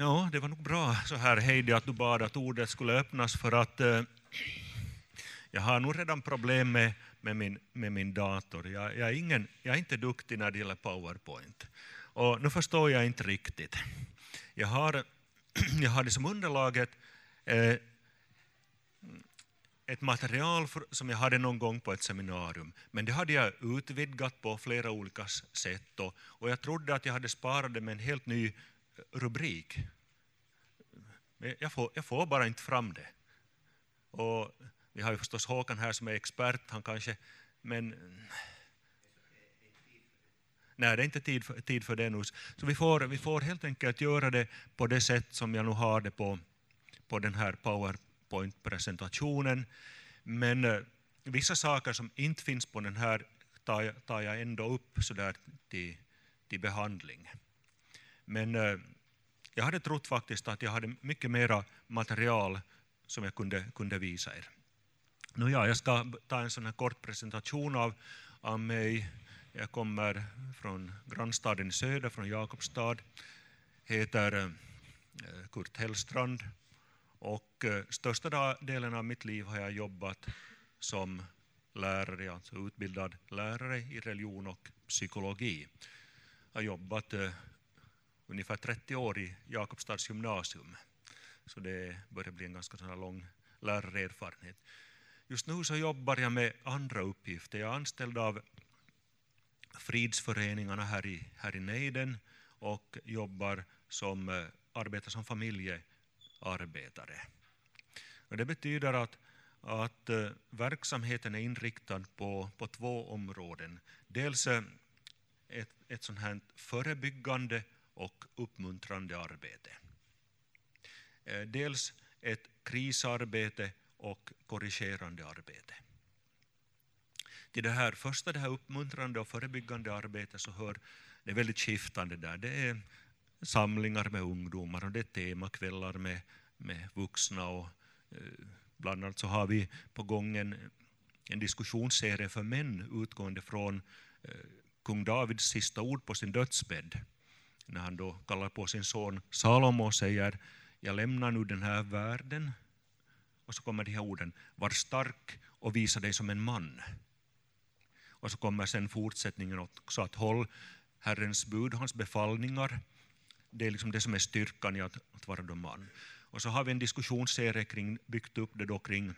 Ja, det var nog bra så här Heidi att du bad att ordet skulle öppnas för att eh, jag har nog redan problem med, med, min, med min dator. Jag, jag, är ingen, jag är inte duktig när det gäller PowerPoint. Och nu förstår jag inte riktigt. Jag har, jag har det som underlaget eh, ett material för, som jag hade någon gång på ett seminarium, men det hade jag utvidgat på flera olika sätt och, och jag trodde att jag hade sparat det med en helt ny rubrik. Jag får, jag får bara inte fram det. Och vi har ju förstås Håkan här som är expert, han kanske, men Nej, det är inte tid för, tid för det nu. Så vi får, vi får helt enkelt göra det på det sätt som jag nu har det på, på den här PowerPoint-presentationen. Men eh, vissa saker som inte finns på den här tar jag, tar jag ändå upp så där till, till behandling. Men eh, jag hade trott faktiskt att jag hade mycket mera material som jag kunde, kunde visa er. Nu ja, jag ska ta en sån här kort presentation av, av mig. Jag kommer från grannstaden i söder, från Jakobstad. Heter eh, Kurt Hellstrand och eh, största delen av mitt liv har jag jobbat som lärare, alltså utbildad lärare i religion och psykologi. Jag har jobbat eh, ungefär 30 år i Jakobstads gymnasium, så det börjar bli en ganska lång lärarerfarenhet. Just nu så jobbar jag med andra uppgifter. Jag är anställd av fridsföreningarna här i, här i Neiden och jobbar som, eh, arbetar som familjearbetare. Och det betyder att, att eh, verksamheten är inriktad på, på två områden. Dels eh, ett, ett sånt här förebyggande och uppmuntrande arbete. Eh, dels ett krisarbete och korrigerande arbete. Till det här första, det här uppmuntrande och förebyggande arbetet, så hör det väldigt skiftande där. Det är samlingar med ungdomar och det är temakvällar med, med vuxna. Och, eh, bland annat så har vi på gång en, en diskussionsserie för män utgående från eh, kung Davids sista ord på sin dödsbädd. När han då kallar på sin son Salomo och säger jag lämnar nu den här världen och så kommer de här orden, var stark och visa dig som en man. Och så kommer sen fortsättningen också att håll Herrens bud, hans befallningar. Det är liksom det som är styrkan i att, att vara då man. Och så har vi en diskussionsserie kring, byggt upp det då kring,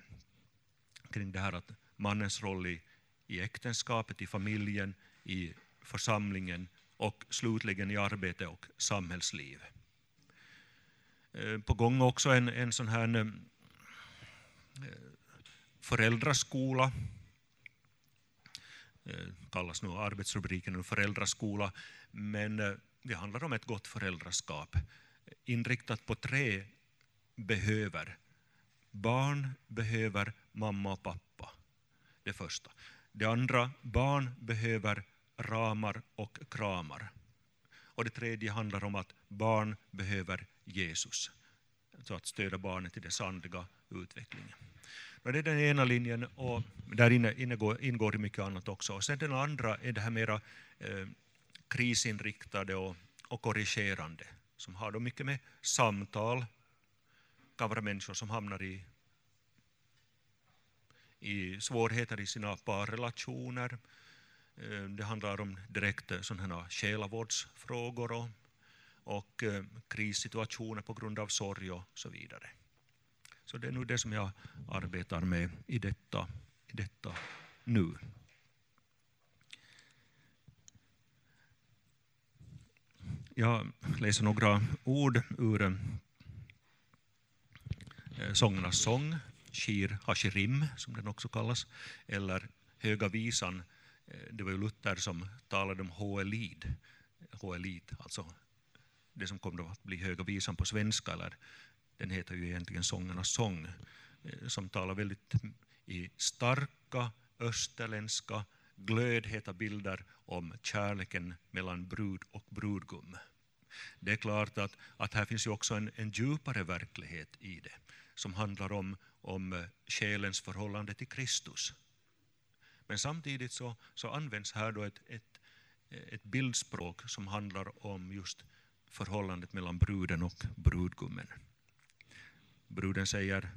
kring det här att mannens roll i, i äktenskapet, i familjen, i församlingen och slutligen i arbete och samhällsliv. Eh, på gång också en, en sån här eh, föräldraskola eh, kallas nu arbetsrubriken föräldraskola, men det handlar om ett gott föräldraskap inriktat på tre behöver. Barn behöver mamma och pappa, det första. Det andra, barn behöver ramar och kramar. Och det tredje handlar om att barn behöver Jesus, så att stödja barnet i dess andliga utveckling. Det är den ena linjen och där inne, inne ingår det mycket annat också. Och sen den andra är det här mera eh, krisinriktade och, och korrigerande som har då mycket med samtal, kan vara människor som hamnar i, i svårigheter i sina parrelationer. Eh, det handlar om direkt eh, sådana själavårdsfrågor och, och eh, krissituationer på grund av sorg och så vidare. Så det är nu det som jag arbetar med i detta, i detta nu. Jag läser några ord ur Sångernas sång, Shir Hashirim som den också kallas, eller Höga visan. Eh, det var ju Luther som talade om Hoelid, Hoelid alltså det som kom att bli Höga visan på svenska, eller den heter ju egentligen Sångernas sång, eh, som talar väldigt i starka österländska glödheta bilder om kärleken mellan brud och brudgum. Det är klart att, att här finns ju också en, en djupare verklighet i det, som handlar om, om eh, själens förhållande till Kristus. Men samtidigt så, så används här då ett, ett, ett bildspråk som handlar om just förhållandet mellan bruden och brudgummen. Bruden säger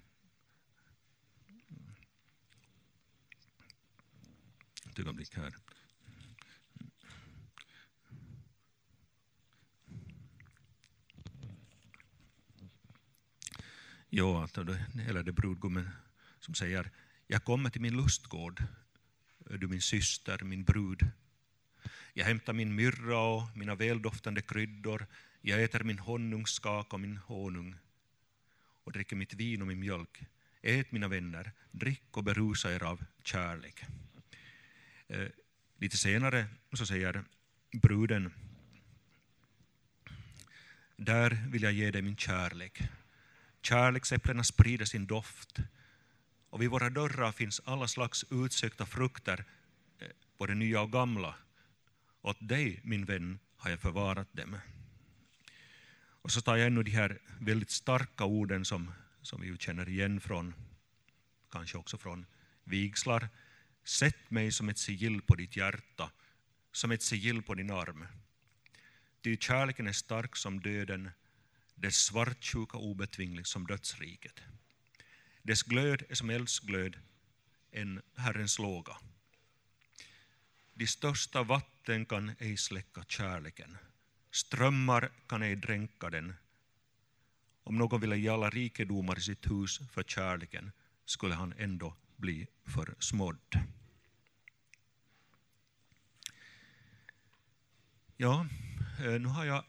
ett ögonblick här. Ja, eller det brudgummen som säger, jag kommer till min lustgård, du min syster, min brud. Jag hämtar min myrra och mina väldoftande kryddor, jag äter min honungskaka och min honung och dricker mitt vin och min mjölk. Ät mina vänner, drick och berusa er av kärlek. Eh, lite senare så säger bruden, där vill jag ge dig min kärlek. Kärleksäpplena sprider sin doft och vid våra dörrar finns alla slags utsökta frukter, eh, både nya och gamla. Åt dig, min vän, har jag förvarat dem. Och så tar jag ännu de här väldigt starka orden som, som vi känner igen från, kanske också från vigslar. Sätt mig som ett sigill på ditt hjärta, som ett sigill på din arm. Ty kärleken är stark som döden, dess svartsjuka obetvinglig som dödsriket. Dess glöd är som eldsglöd, en Herrens låga. De största vatten kan ej släcka kärleken, strömmar kan ej dränka den. Om någon ville ge alla rikedomar i sitt hus för kärleken skulle han ändå bli försmådd. Ja, eh, nu har jag...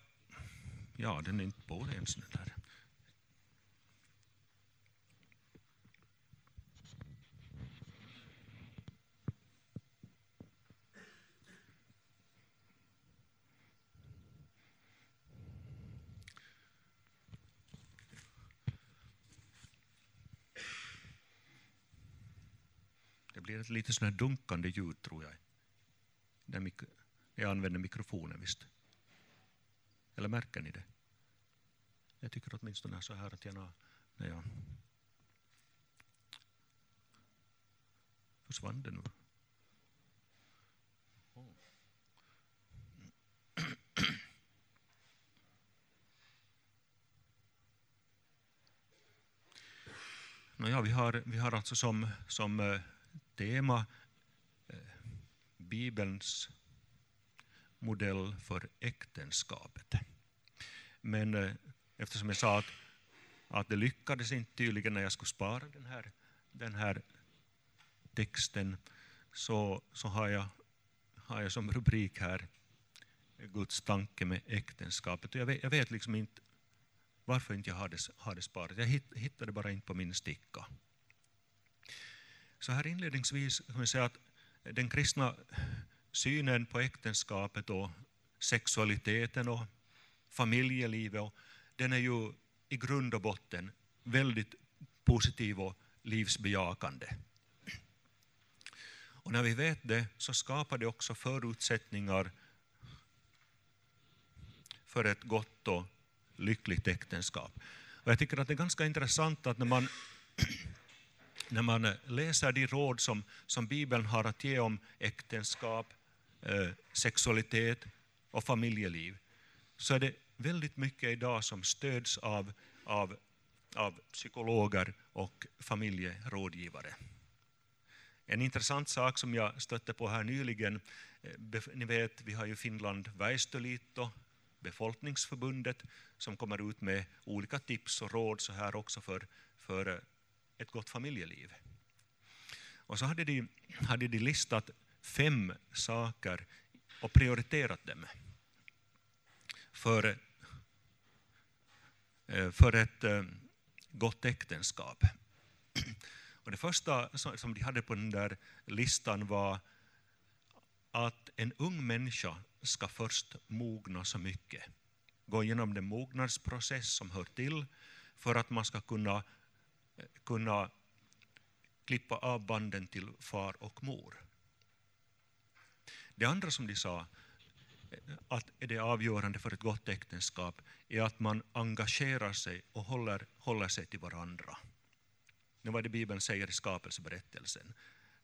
Ja, den är inte på ens den där. Blir ett lite sån dunkande ljud tror jag. När jag använder mikrofonen visst. Eller märker ni det? Jag tycker åtminstone så här att jag när jag försvann det nu. Nåja, vi har, vi har alltså som, som eh, tema eh, Bibelns modell för äktenskapet. Men eh, eftersom jag sa att, att det lyckades inte tydligen när jag skulle spara den här, den här texten så, så har, jag, har jag som rubrik här Guds tanke med äktenskapet. Jag vet, jag vet liksom inte varför inte jag inte har det sparat. Jag hittade bara inte på min sticka. Så här inledningsvis kan vi säga att den kristna synen på äktenskapet och sexualiteten och familjelivet, och den är ju i grund och botten väldigt positiv och livsbejakande. Och när vi vet det så skapar det också förutsättningar för ett gott och lyckligt äktenskap. Och jag tycker att det är ganska intressant att när man när man eh, läser de råd som, som Bibeln har att ge om äktenskap, eh, sexualitet och familjeliv, så är det väldigt mycket idag som stöds av, av, av psykologer och familjerådgivare. En intressant sak som jag stötte på här nyligen, eh, ni vet vi har ju Finland Väestöliitto, Befolkningsförbundet, som kommer ut med olika tips och råd så här också för, för eh, ett gott familjeliv. Och så hade de, hade de listat fem saker och prioriterat dem för, eh, för ett eh, gott äktenskap. Och det första som de hade på den där listan var att en ung människa ska först mogna så mycket. Gå igenom den mognadsprocess som hör till för att man ska kunna kunna klippa av banden till far och mor. Det andra som de sa, att är det avgörande för ett gott äktenskap, är att man engagerar sig och håller, håller sig till varandra. Det vad det Bibeln säger i skapelseberättelsen.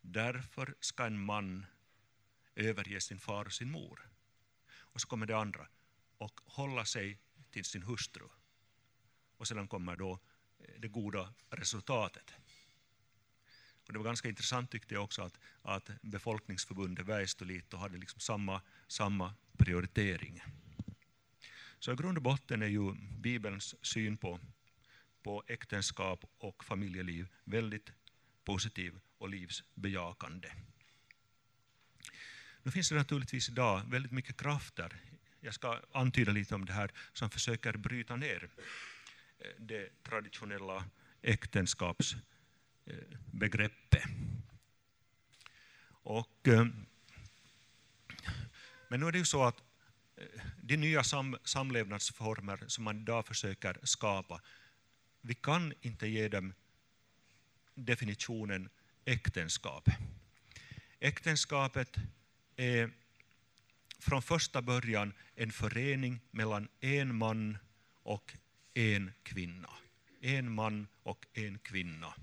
Därför ska en man överge sin far och sin mor. Och så kommer det andra, och hålla sig till sin hustru. Och sedan kommer då det goda resultatet. Och det var ganska intressant tyckte jag också att, att befolkningsförbundet Väestoliitto hade liksom samma, samma prioritering. Så i grund och botten är ju Bibelns syn på, på äktenskap och familjeliv väldigt positiv och livsbejakande. Nu finns det naturligtvis idag väldigt mycket krafter, jag ska antyda lite om det här, som försöker bryta ner det traditionella äktenskapsbegreppet. Och, eh, men nu är det ju så att eh, de nya sam, samlevnadsformer som man idag försöker skapa, vi kan inte ge dem definitionen äktenskap. Äktenskapet är från första början en förening mellan en man och en kvinna. En man och en kvinna.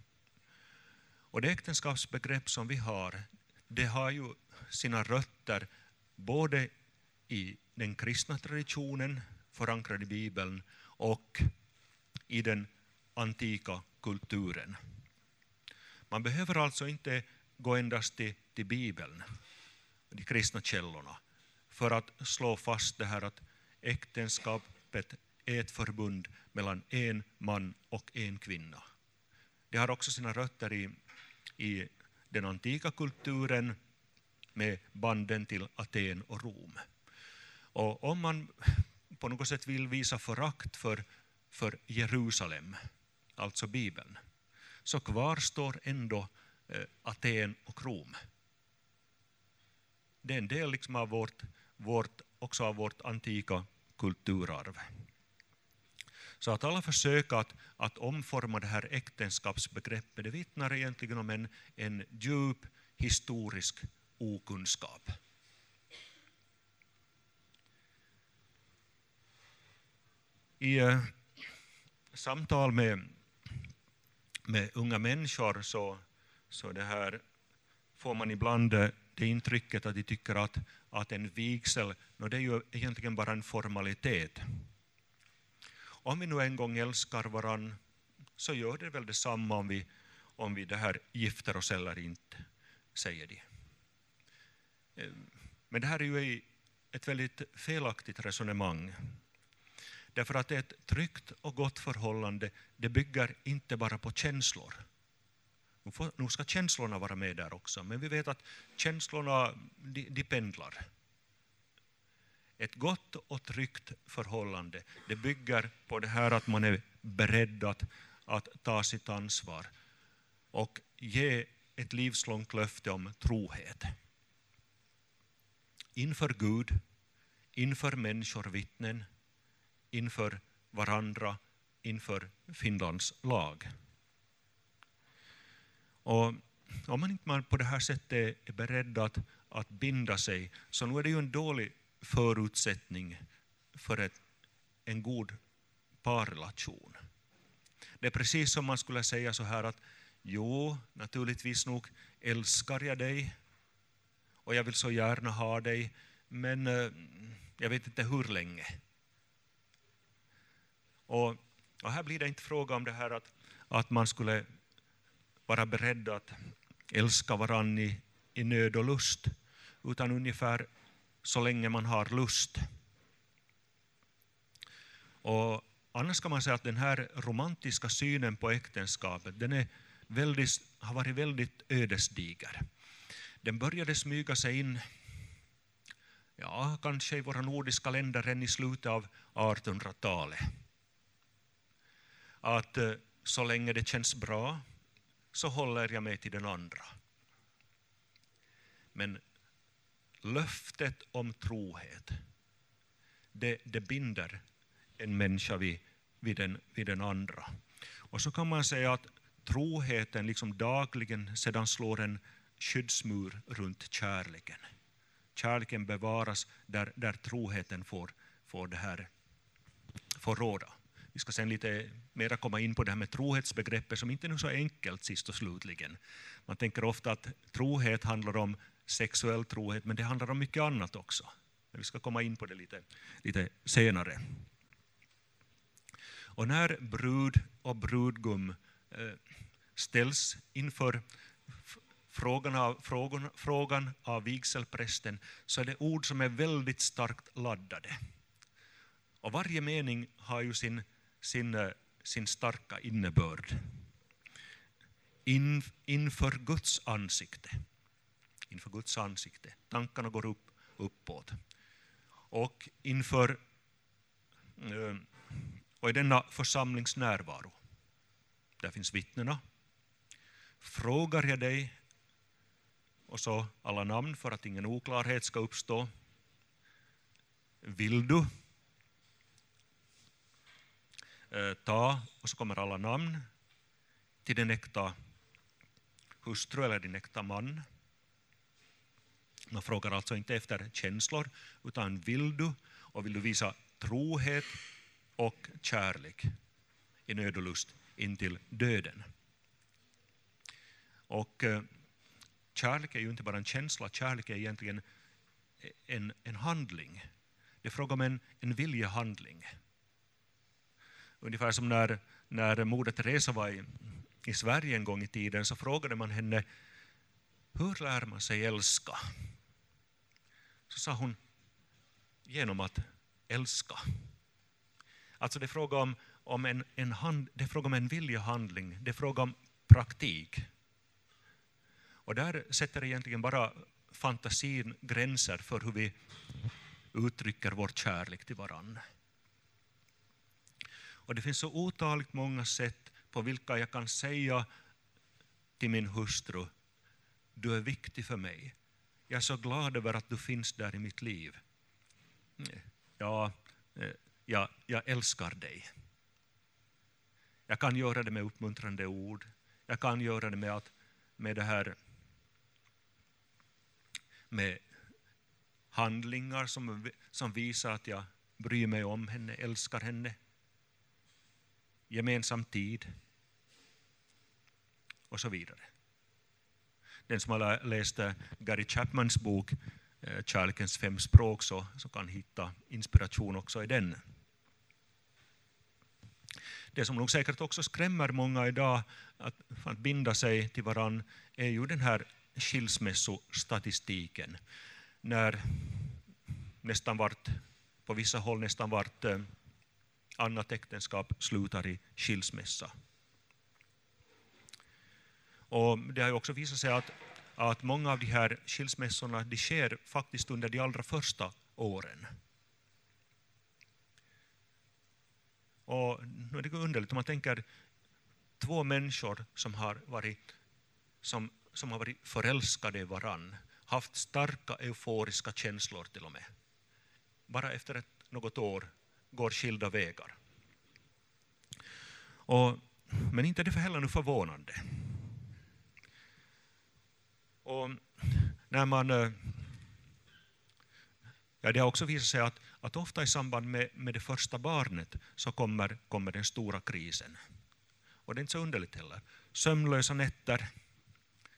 Och det äktenskapsbegrepp som vi har, det har ju sina rötter både i den kristna traditionen, förankrad i Bibeln, och i den antika kulturen. Man behöver alltså inte gå endast till, till Bibeln, de kristna källorna, för att slå fast det här att äktenskapet är ett förbund mellan en man och en kvinna. Det har också sina rötter i, i den antika kulturen med banden till Aten och Rom. Och om man på något sätt vill visa förakt för, för Jerusalem, alltså Bibeln, så kvarstår ändå eh, Aten och Rom. Det är en del liksom av vårt, vårt, också av vårt antika kulturarv. Så att alla försök att, att omforma det här äktenskapsbegreppet det vittnar egentligen om en, en djup historisk okunskap. I eh, samtal med med unga människor så, så det här får man ibland eh, det intrycket att de tycker att, att en vigsel no, det är ju egentligen bara en formalitet. Om vi nu en gång älskar varann så gör det väl detsamma om vi, om vi det här gifter oss eller inte, säger de. Eh, men det här är ju ett väldigt felaktigt resonemang. Därför att ett tryggt och gott förhållande det bygger inte bara på känslor. Nu ska känslorna vara med där också, men vi vet att känslorna de, de pendlar. Ett gott och tryggt förhållande det bygger på det här att man är beredd att, att ta sitt ansvar och ge ett livslångt löfte om trohet. Inför Gud, inför människor, vittnen, inför varandra, inför Finlands lag. Och om man inte på det här sättet är beredd att, att binda sig, så nu är det ju en dålig förutsättning för ett, en god parrelation. Det är precis som man skulle säga så här att jo, naturligtvis nog älskar jag dig och jag vill så gärna ha dig, men eh, jag vet inte hur länge. Och, och, här blir det inte fråga om det här att, att man skulle vara beredd att älska varandra i, i nöd och lust, utan ungefär så länge man har lust. Och annars kan man säga att den här romantiska synen på äktenskapet den är väldigt, har varit väldigt ödesdiger. Den började smyga sig in ja, kanske i våra nordiska länder än i slutet av 1800-talet att eh, så länge det känns bra så håller jag mig till den andra. Men löftet om trohet, det, det binder en människa vid, vid, den, vid den andra. Och så kan man säga att troheten liksom dagligen sedan slår en skyddsmur runt kärleken. Kärleken bevaras där, där troheten får, får, det här, får råda. Vi ska sen lite mera komma in på det här med trohetsbegreppet som inte är så enkelt sist och slutligen. Man tänker ofta att trohet handlar om sexuell trohet, men det handlar om mycket annat också. Men vi ska komma in på det lite, lite senare. Och när brud och brudgum eh, ställs inför frågan av, frågan, frågan av vigselprästen så är det ord som är väldigt starkt laddade. Och varje mening har ju sin, sin, eh, sin starka innebörd. In, inför Guds ansikte. Inför Guds ansikte. Tankarna går upp, uppåt. Och inför eh, och i denna församlings närvaro, där finns vittnena, frågar jag dig, och så alla namn för att ingen oklarhet ska uppstå. Vill du eh, ta, och så kommer alla namn, till din äkta hustru eller din äkta man. Man frågar alltså inte efter känslor, utan vill du, och vill du visa trohet och kärlek i nöd och lust intill döden. Och eh, kärlek är ju inte bara en känsla, kärlek är egentligen en, en handling. Det är fråga om en, en viljehandling. Ungefär som när, när Moder Teresa var i, i Sverige en gång i tiden så frågade man henne hur lär man sig älska? Så sa hon genom att älska. Alltså det är fråga om, om en, en, hand, det är fråga om en viljehandling, det är fråga om praktik. Och där sätter egentligen bara fantasin gränser för hur vi uttrycker vår kärlek till varandra. Och det finns så otaligt många sätt på vilka jag kan säga till min hustru, du är viktig för mig. Jag är så glad över att du finns där i mitt liv. Ja, eh, jag, jag älskar dig. Jag kan göra det med uppmuntrande ord. Jag kan göra det med, att, med det här med handlingar som, som visar att jag bryr mig om henne, älskar henne. Gemensam tid och så vidare. Den som har läst Gary Chapmans bok eh, Kärlekens fem språk så, så kan hitta inspiration också i den. Det som nog säkert också skrämmer många idag att, att binda sig till varann är ju den här skilsmässostatistiken. När nästan vart, på vissa håll nästan vart eh, annat äktenskap slutar i skilsmässa. Och det har också visat sig att, att många av de här skilsmässorna de sker faktiskt under de allra första åren. Och nu är det underligt om man tänker två människor som har varit, som, som har varit förälskade i varann, haft starka euforiska känslor till och med. Bara efter ett, något år går skilda vägar. Och, men inte är det för heller nu förvånande. Och när man, eh, ja, det har också visat sig att att ofta i samband med, med det första barnet så kommer, kommer den stora krisen. Och det är inte så underligt heller. Sömnlösa nätter,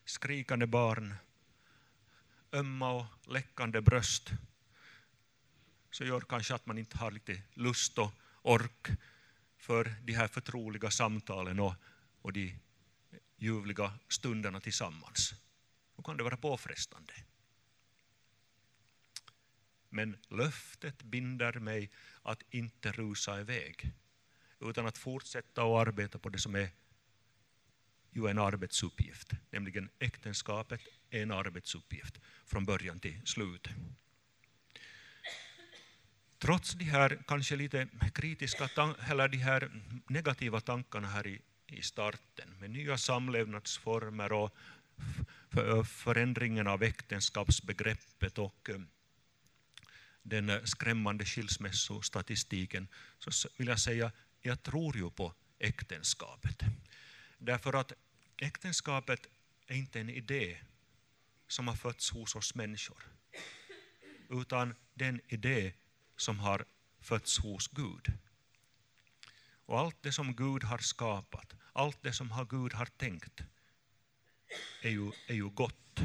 skrikande barn, ömma och läckande bröst så gör kanske att man inte har lite lust och ork för de här förtroliga samtalen och, och de ljuvliga stunderna tillsammans. Då kan det vara påfrestande. Men löftet binder mig att inte rusa iväg, utan att fortsätta att arbeta på det som är ju en arbetsuppgift, nämligen äktenskapet är en arbetsuppgift från början till slut. Trots de här kanske lite kritiska eller de här negativa tankarna här i, i starten med nya samlevnadsformer och Eh, förändringen av äktenskapsbegreppet och eh, den eh, skrämmande skilsmässostatistiken så vill jag säga jag tror ju på äktenskapet. Därför att äktenskapet är inte en idé som har fötts hos oss människor utan den idé som har fötts hos Gud. Och allt det som Gud har skapat, allt det som Gud har tänkt är ju, är ju gott.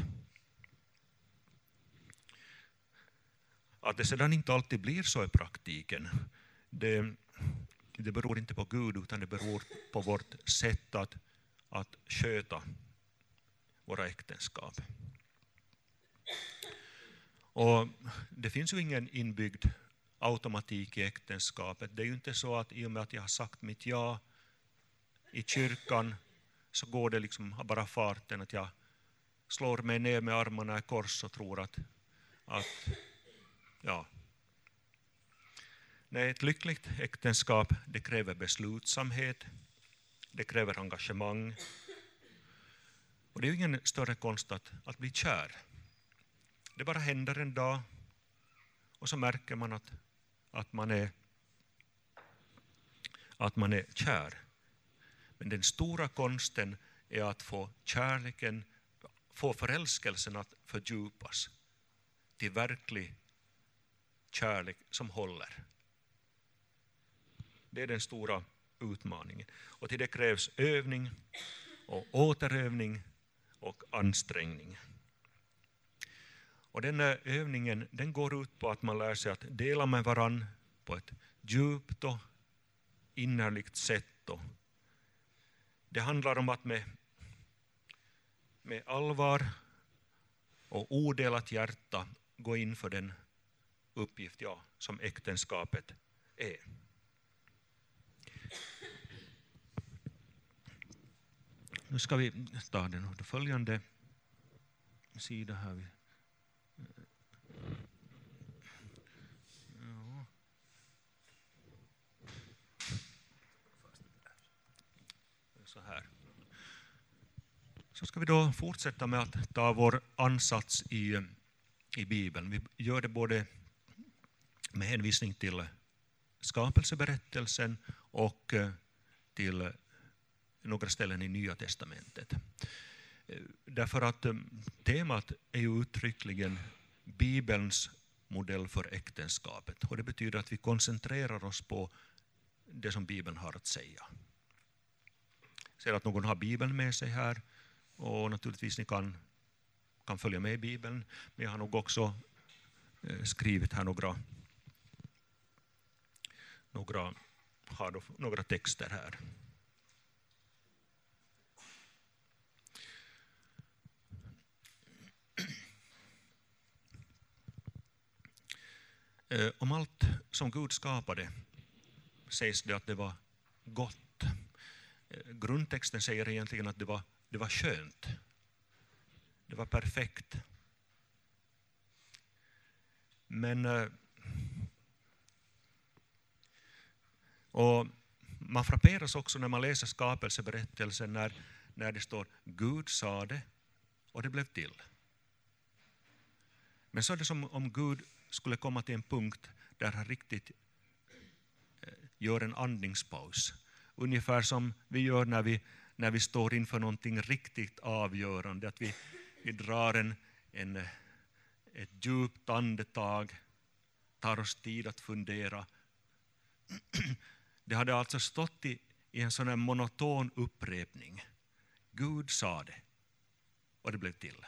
Att det sedan inte alltid blir så i praktiken, det, det beror inte på Gud utan det beror på vårt sätt att, att sköta våra äktenskap. Och det finns ju ingen inbyggd automatik i äktenskapet. Det är ju inte så att i och med att jag har sagt mitt ja i kyrkan så går det liksom bara farten att jag slår mig ner med armarna i kors och tror att, att ja. Nej, ett lyckligt äktenskap det kräver beslutsamhet, det kräver engagemang. Och det är ju ingen större konst att, att bli kär. Det bara händer en dag och så märker man att, att, man, är, att man är kär. Men den stora konsten är att få kärleken, få förälskelsen att fördjupas till verklig kärlek som håller. Det är den stora utmaningen. Och till det krävs övning och återövning och ansträngning. Och den här övningen den går ut på att man lär sig att dela med varann på ett djupt och innerligt sätt. Det handlar om att med, med allvar och odelat hjärta gå in för den uppgift ja, som äktenskapet är. Nu ska vi ta den följande sida här. Så här. Så ska vi då fortsätta med att ta vår ansats i, i Bibeln. Vi gör det både med hänvisning till skapelseberättelsen och eh, till några ställen i Nya testamentet. Eh, därför att eh, temat är ju uttryckligen Bibelns modell för äktenskapet. Och det betyder att vi koncentrerar oss på det som Bibeln har att säga. Jag ser att någon har Bibeln med sig här och naturligtvis ni kan, kan följa med i Bibeln. Men jag har nog också eh, skrivit här några några, har några texter här. Eh, om allt som Gud skapade sägs det att det var gott. Eh, grundtexten säger egentligen att det var, det var skönt. Det var perfekt. Men eh, Och man frapperas också när man läser skapelseberättelsen när, när det står Gud sa det och det blev till. Men så är det som om Gud skulle komma till en punkt där han riktigt eh, gör en andningspaus. Ungefär som vi gör när vi, när vi står inför någonting riktigt avgörande. Att vi, vi drar en, en, ett djupt andetag, tar oss tid att fundera det hade alltså stått i, i en sån här monoton upprepning. Gud sa det och det blev till.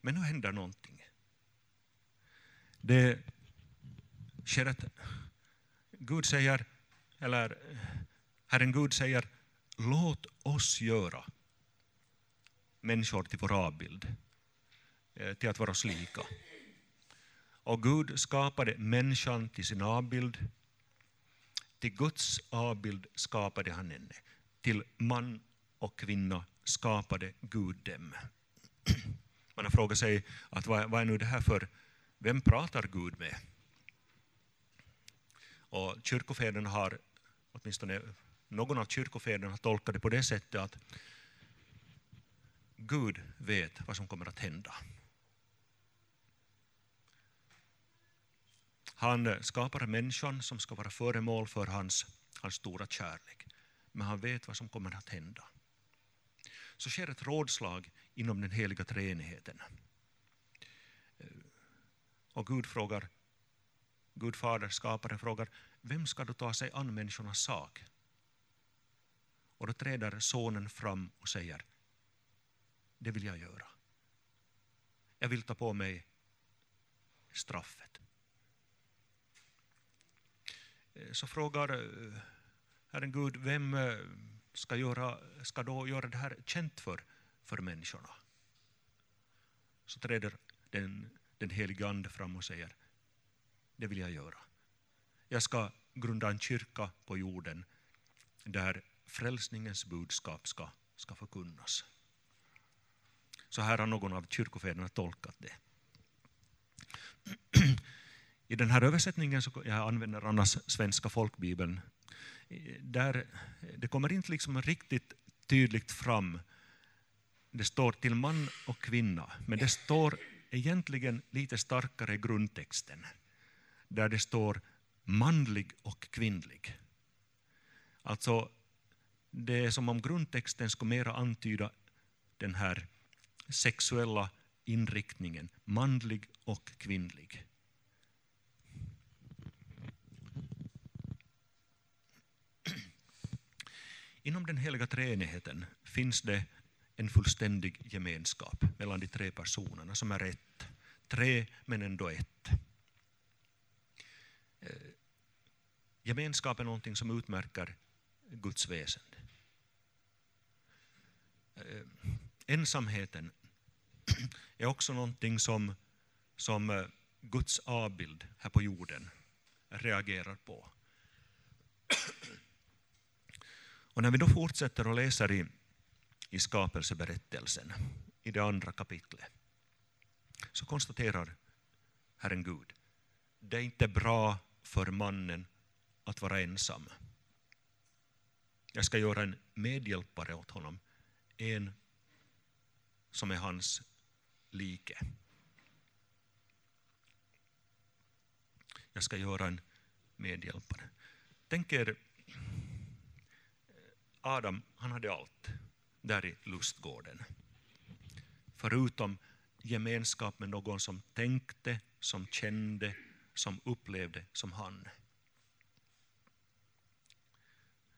Men nu händer någonting. Det sker att Gud säger, eller Herren Gud säger, låt oss göra människor till vår avbild, eh, till att vara oss lika. Och Gud skapade människan till sin avbild, till Guds avbild skapade han henne. Till man och kvinna skapade Gud dem. Man har frågat sig att vad, vad är nu det här för, vem pratar Gud med? Och kyrkofäderna har, åtminstone någon av kyrkofäderna tolkar det på det sättet att Gud vet vad som kommer att hända. Han skapar människan som ska vara föremål för hans, hans stora kärlek. Men han vet vad som kommer att hända. Så sker ett rådslag inom den heliga treenigheten. Och Gud frågar, Gud fader, skaparen frågar, vem ska då ta sig an människornas sak? Och då träder sonen fram och säger, det vill jag göra. Jag vill ta på mig straffet. Eh, så frågar eh, Herren Gud, vem eh, ska, göra, ska då göra det här känt för, för människorna? Så träder den, den helige Ande fram och säger, det vill jag göra. Jag ska grunda en kyrka på jorden där frälsningens budskap ska, ska förkunnas. Så här har någon av kyrkofäderna tolkat det. I den här översättningen, så jag använder annars svenska folkbibeln, där det kommer inte liksom riktigt tydligt fram. Det står till man och kvinna, men det står egentligen lite starkare i grundtexten, där det står manlig och kvinnlig. Alltså, det är som om grundtexten skulle mera antyda den här sexuella inriktningen, manlig och kvinnlig. Inom den heliga treenigheten finns det en fullständig gemenskap mellan de tre personerna som är ett. Tre men ändå ett. Eh, gemenskap är någonting som utmärker Guds väsen. Eh, ensamheten är också någonting som, som eh, Guds avbild här på jorden reagerar på. Och när vi då fortsätter och läser i, i skapelseberättelsen, i det andra kapitlet, så konstaterar Herren Gud, det är inte bra för mannen att vara ensam. Jag ska göra en medhjälpare åt honom, en som är hans like. Jag ska göra en medhjälpare. Tänk er Adam, han hade allt där i lustgården. Förutom gemenskap med någon som tänkte, som kände, som upplevde som han.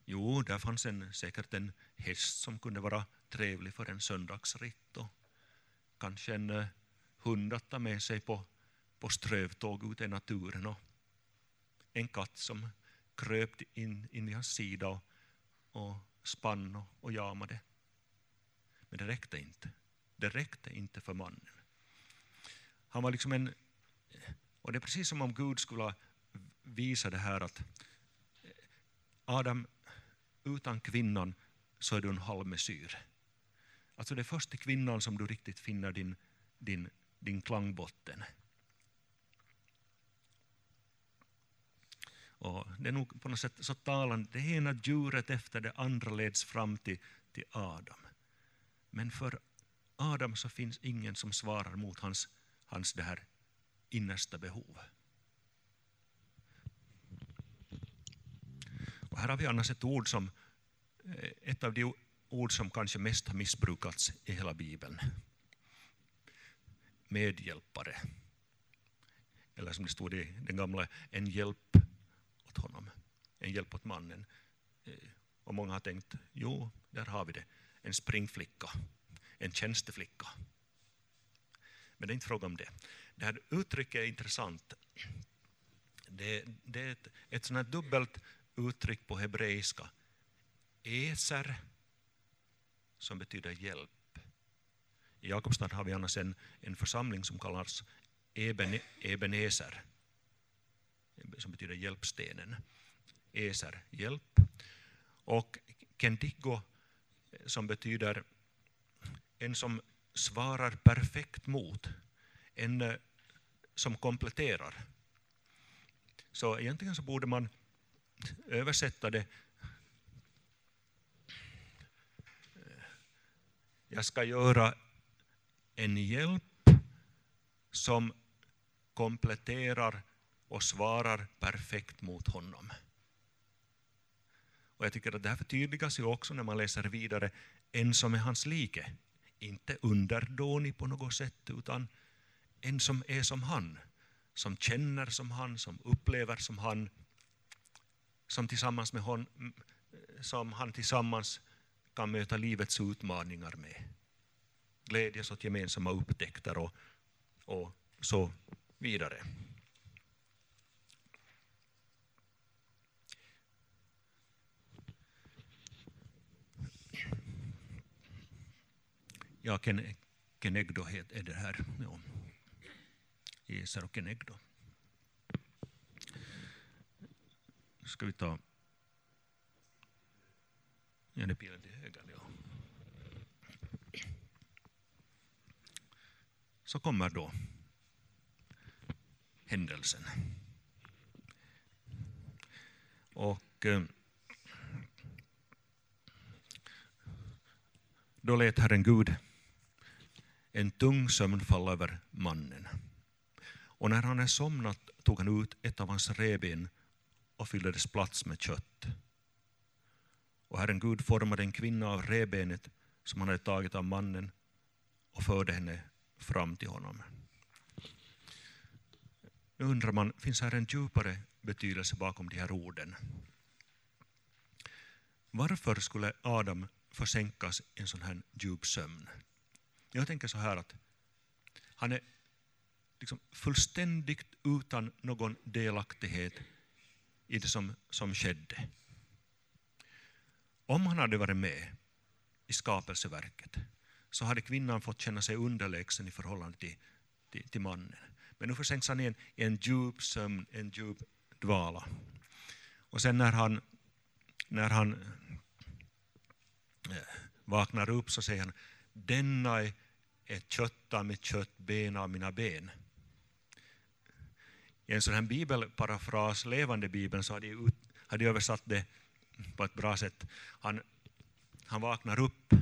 Jo, där fanns en, säkert en häst som kunde vara trevlig för en söndagsritt och kanske en eh, hund att ta med sig på, på strövtåg ute i naturen och en katt som kröp in, in i hans sida och, och spann och jamade. Men det räckte inte. Det räckte inte för mannen. Han var liksom en... Och det är precis som om Gud skulle visa det här att eh, Adam, utan kvinnan så är du en halvmesyr. Alltså det är först i kvinnan som du riktigt finner din, din, din klangbotten. Och det är nog på något sätt så talande, det ena djuret efter det andra leds fram till, till Adam. Men för Adam så finns ingen som svarar mot hans, hans det här innersta behov. Och här har vi annars ett ord som, eh, ett av de ord som kanske mest har missbrukats i hela Bibeln. Medhjälpare. Eller som det stod i den gamla, en hjälp åt honom. En hjälp åt mannen. Eh, och många har tänkt, jo, där har vi det. En springflicka, en tjänsteflicka. Men det är inte fråga om det. Det här uttrycket är intressant. Det, det är ett, ett sånt dubbelt uttryck på hebreiska. Eser, som betyder hjälp. I Jakobstad har vi annars en, en församling som kallas Eben, Ebenezer som betyder hjälpstenen. Eser, hjälp. Och kendigo som betyder en som svarar perfekt mot, en eh, som kompletterar. Så egentligen så borde man översätta det Jag ska göra en hjälp som kompletterar och svarar perfekt mot honom. Och jag tycker att det här förtydligas ju också när man läser vidare, en som är hans like. Inte underdånig på något sätt, utan en som är som han. Som känner som han, som upplever som han. Som, tillsammans med hon, som han tillsammans kan möta livets utmaningar med. glädjas åt gemensamma upptäckter och, och så vidare. Ja, Kenegdo är det här. Ja. Och Kenegdo. Ska vi ta Ja, det pilar till. Ja. Så kommer då händelsen. Och eh, då lät Herren Gud en tung sömn falla över mannen. Och när han är somnat tog han ut ett av hans reben och fyllde dess plats med kött. Och Herren Gud formade en kvinna av rebenet som han hade tagit av mannen och förde henne fram till honom. Nu undrar man, finns här en djupare betydelse bakom de här orden? Varför skulle Adam försänkas i en sån här djup sömn? Jag tänker så här att han är liksom fullständigt utan någon delaktighet i det som, som skedde. Om han hade varit med i skapelseverket så hade kvinnan fått känna sig underlägsen i förhållande till, till, till mannen. Men nu försänks han i en, i en djup sömn, en djup dvala. Och sen när han, när han eh, vaknar upp så säger han, denna är ett kött av mitt kött, ben av mina ben. I en sån här bibelparafras, levande bibeln, så hade jag, hade jag översatt det på ett bra sätt. Han, han vaknar upp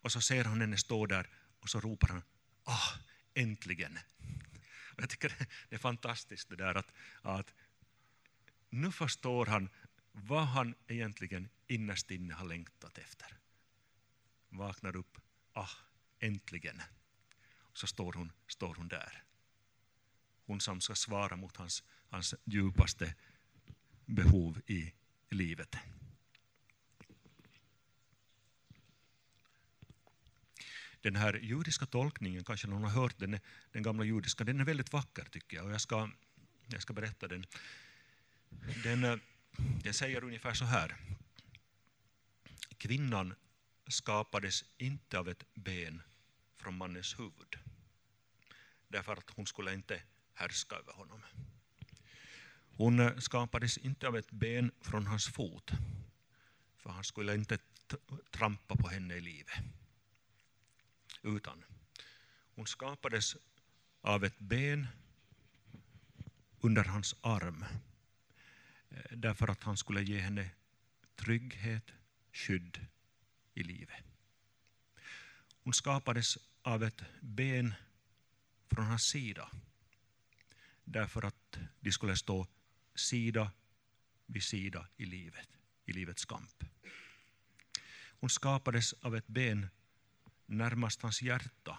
och så ser han henne stå där och så ropar han ah, äntligen. Jag tycker det är fantastiskt det där att, att nu förstår han vad han egentligen innerst inne har längtat efter. Vaknar upp, ah, äntligen. Så står hon, står hon där. Hon som ska svara mot hans, hans djupaste behov i livet. Den här judiska tolkningen, kanske någon har hört den, den gamla judiska, den är väldigt vacker tycker jag och jag ska, jag ska berätta den. Den, eh, den säger ungefär så här. Kvinnan skapades inte av ett ben från mannens huvud, därför att hon skulle inte härska över honom. Hon eh, skapades inte av ett ben från hans fot, för han skulle inte trampa på henne i livet utan hon skapades av ett ben under hans arm eh, därför att han skulle ge henne trygghet, skydd i livet. Hon skapades av ett ben från hans sida därför att de skulle stå sida vid sida i livet, i livets kamp. Hon skapades av ett ben närmast hans hjärta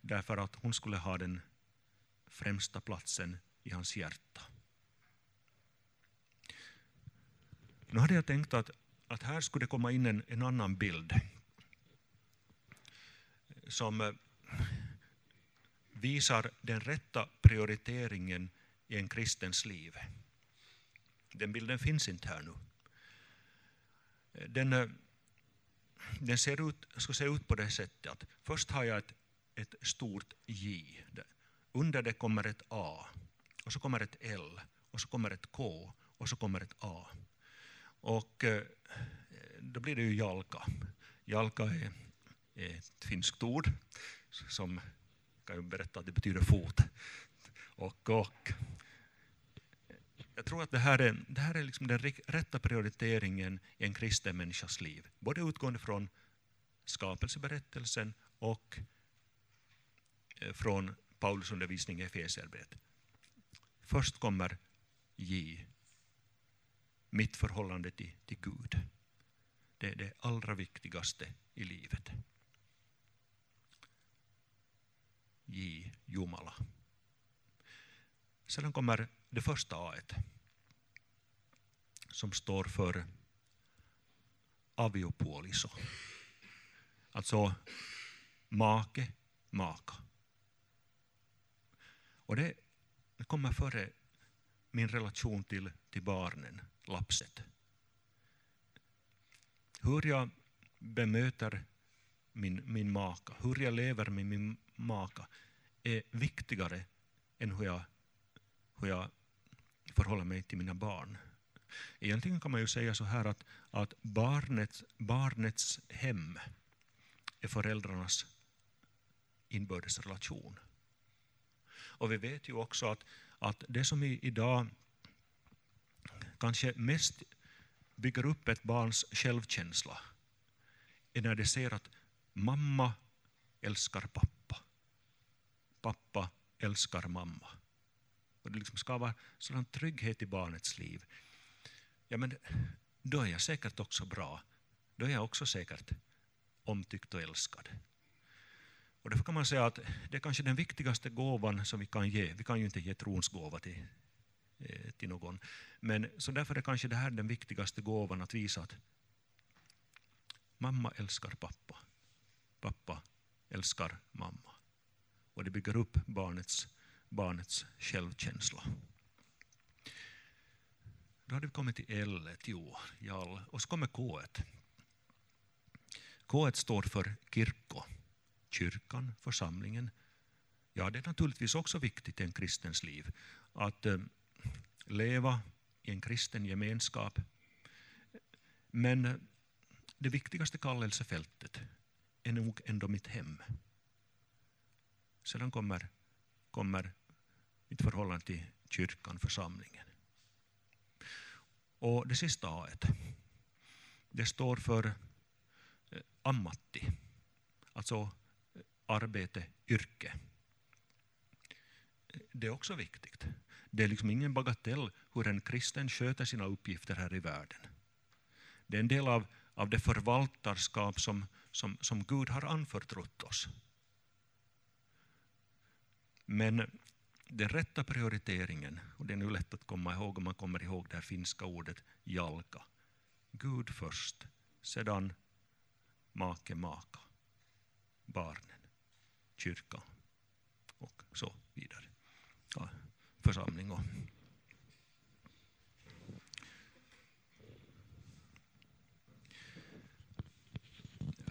därför att hon skulle ha den främsta platsen i hans hjärta. Nu hade jag tänkt att, att här skulle det komma in en, en annan bild som eh, visar den rätta prioriteringen i en kristens liv. Den bilden finns inte här nu. Den eh, den ser ut, ska se ut på det sättet att först har jag ett, ett stort J. Under det kommer ett A, och så kommer ett L, och så kommer ett K, och så kommer ett A. Och eh, då blir det ju jalka. Jalka är, är ett finskt ord som kan jag berätta att det betyder fot. Och, och jag tror att det här är, det här är liksom den rätta prioriteringen i en kristen människas liv. Både utgående från skapelseberättelsen och eh, från Paulus undervisning i Efesierbrevet. Först kommer J, mitt förhållande till, till Gud. Det är det allra viktigaste i livet. J, Jumala. Sedan kommer det första A som står för aviopuoliso. Alltså make, maka. Och det kommer före min relation till, till barnen, lapset. Hur jag bemöter min, min maka, hur jag lever med min maka, är viktigare än hur jag, hur jag förhåller mig till mina barn. Egentligen kan man ju säga så här att, att barnets, barnets hem är föräldrarnas inbördes relation. Och vi vet ju också att, att det som idag kanske mest bygger upp ett barns självkänsla är när det ser att mamma älskar pappa. Pappa älskar mamma. Och det liksom skapar sådan trygghet i barnets liv. Ja, men då är jag säkert också bra. Då är jag också säkert omtyckt och älskad. Och därför kan man säga att det är kanske den viktigaste gåvan som vi kan ge. Vi kan ju inte ge trons gåva till, eh, till någon. Men så därför är kanske det här den viktigaste gåvan att visa att mamma älskar pappa. Pappa älskar mamma. Och det bygger upp barnets, barnets självkänsla. Då har vi kommit till L, jo, jall, och så kommer K. K står för kirko kyrkan, församlingen. Ja, det är naturligtvis också viktigt i en kristens liv att eh, leva i en kristen gemenskap. Men eh, det viktigaste kallelsefältet är nog ändå mitt hem. Sedan kommer, kommer mitt förhållande till kyrkan, församlingen. Och det sista A, det står för eh, ammatti, alltså eh, arbete, yrke. Det är också viktigt. Det är liksom ingen bagatell hur en kristen sköter sina uppgifter här i världen. Det är en del av, av det förvaltarskap som, som, som Gud har anförtrott oss. Men den rätta prioriteringen, och det är nu lätt att komma ihåg om man kommer ihåg det här finska ordet jalka. Gud först, sedan make, maka, barnen kyrkan och så vidare. Ja, församling och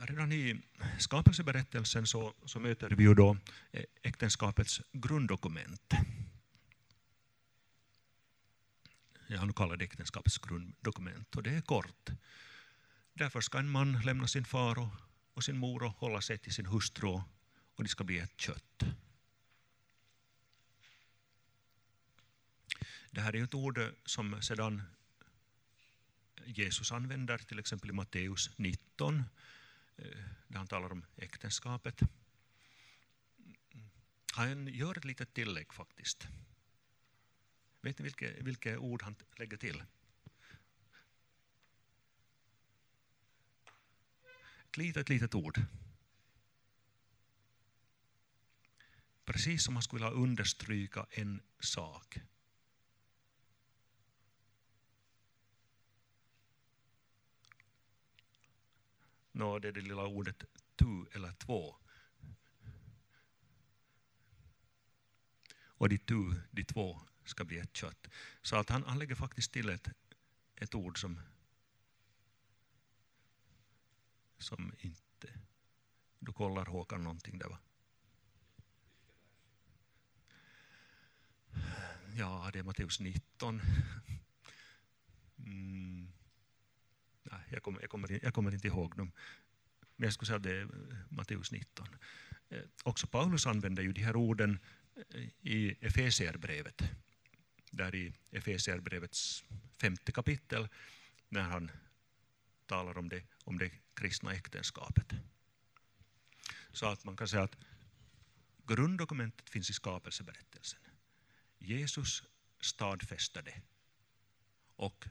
Redan i skapelseberättelsen så, så möter vi ju då eh, äktenskapets grunddokument. Jag har nu kallat det äktenskapets grunddokument och det är kort. Därför ska en man lämna sin far och, och sin mor och hålla sig till sin hustru och det ska bli ett kött. Det här är ett ord eh, som sedan Jesus använder, till exempel i Matteus 19, Eh, där han talar om äktenskapet. Han gör ett litet tillägg faktiskt. Vet ni vilket, vilka ord han lägger till? Ett litet, litet ord. Precis som han skulle vilja understryka en sak. Nå, det är det lilla ordet tu eller två. Och de tu, de två, ska bli ett kött. Så att han, han lägger faktiskt till ett, ett ord som, som inte... Du kollar Håkan någonting där va? Ja, det är Matteus 19. Mm. Nej, jag, kommer, jag, kommer, jag kommer inte ihåg dem. Men jag skulle säga att det är eh, Matteus 19. Eh, också Paulus använder ju de här orden eh, i Efesierbrevet. Där i Efesierbrevets femte kapitel, när han talar om det, om det kristna äktenskapet. Så att man kan säga att grunddokumentet finns i skapelseberättelsen. Jesus stadfästade det och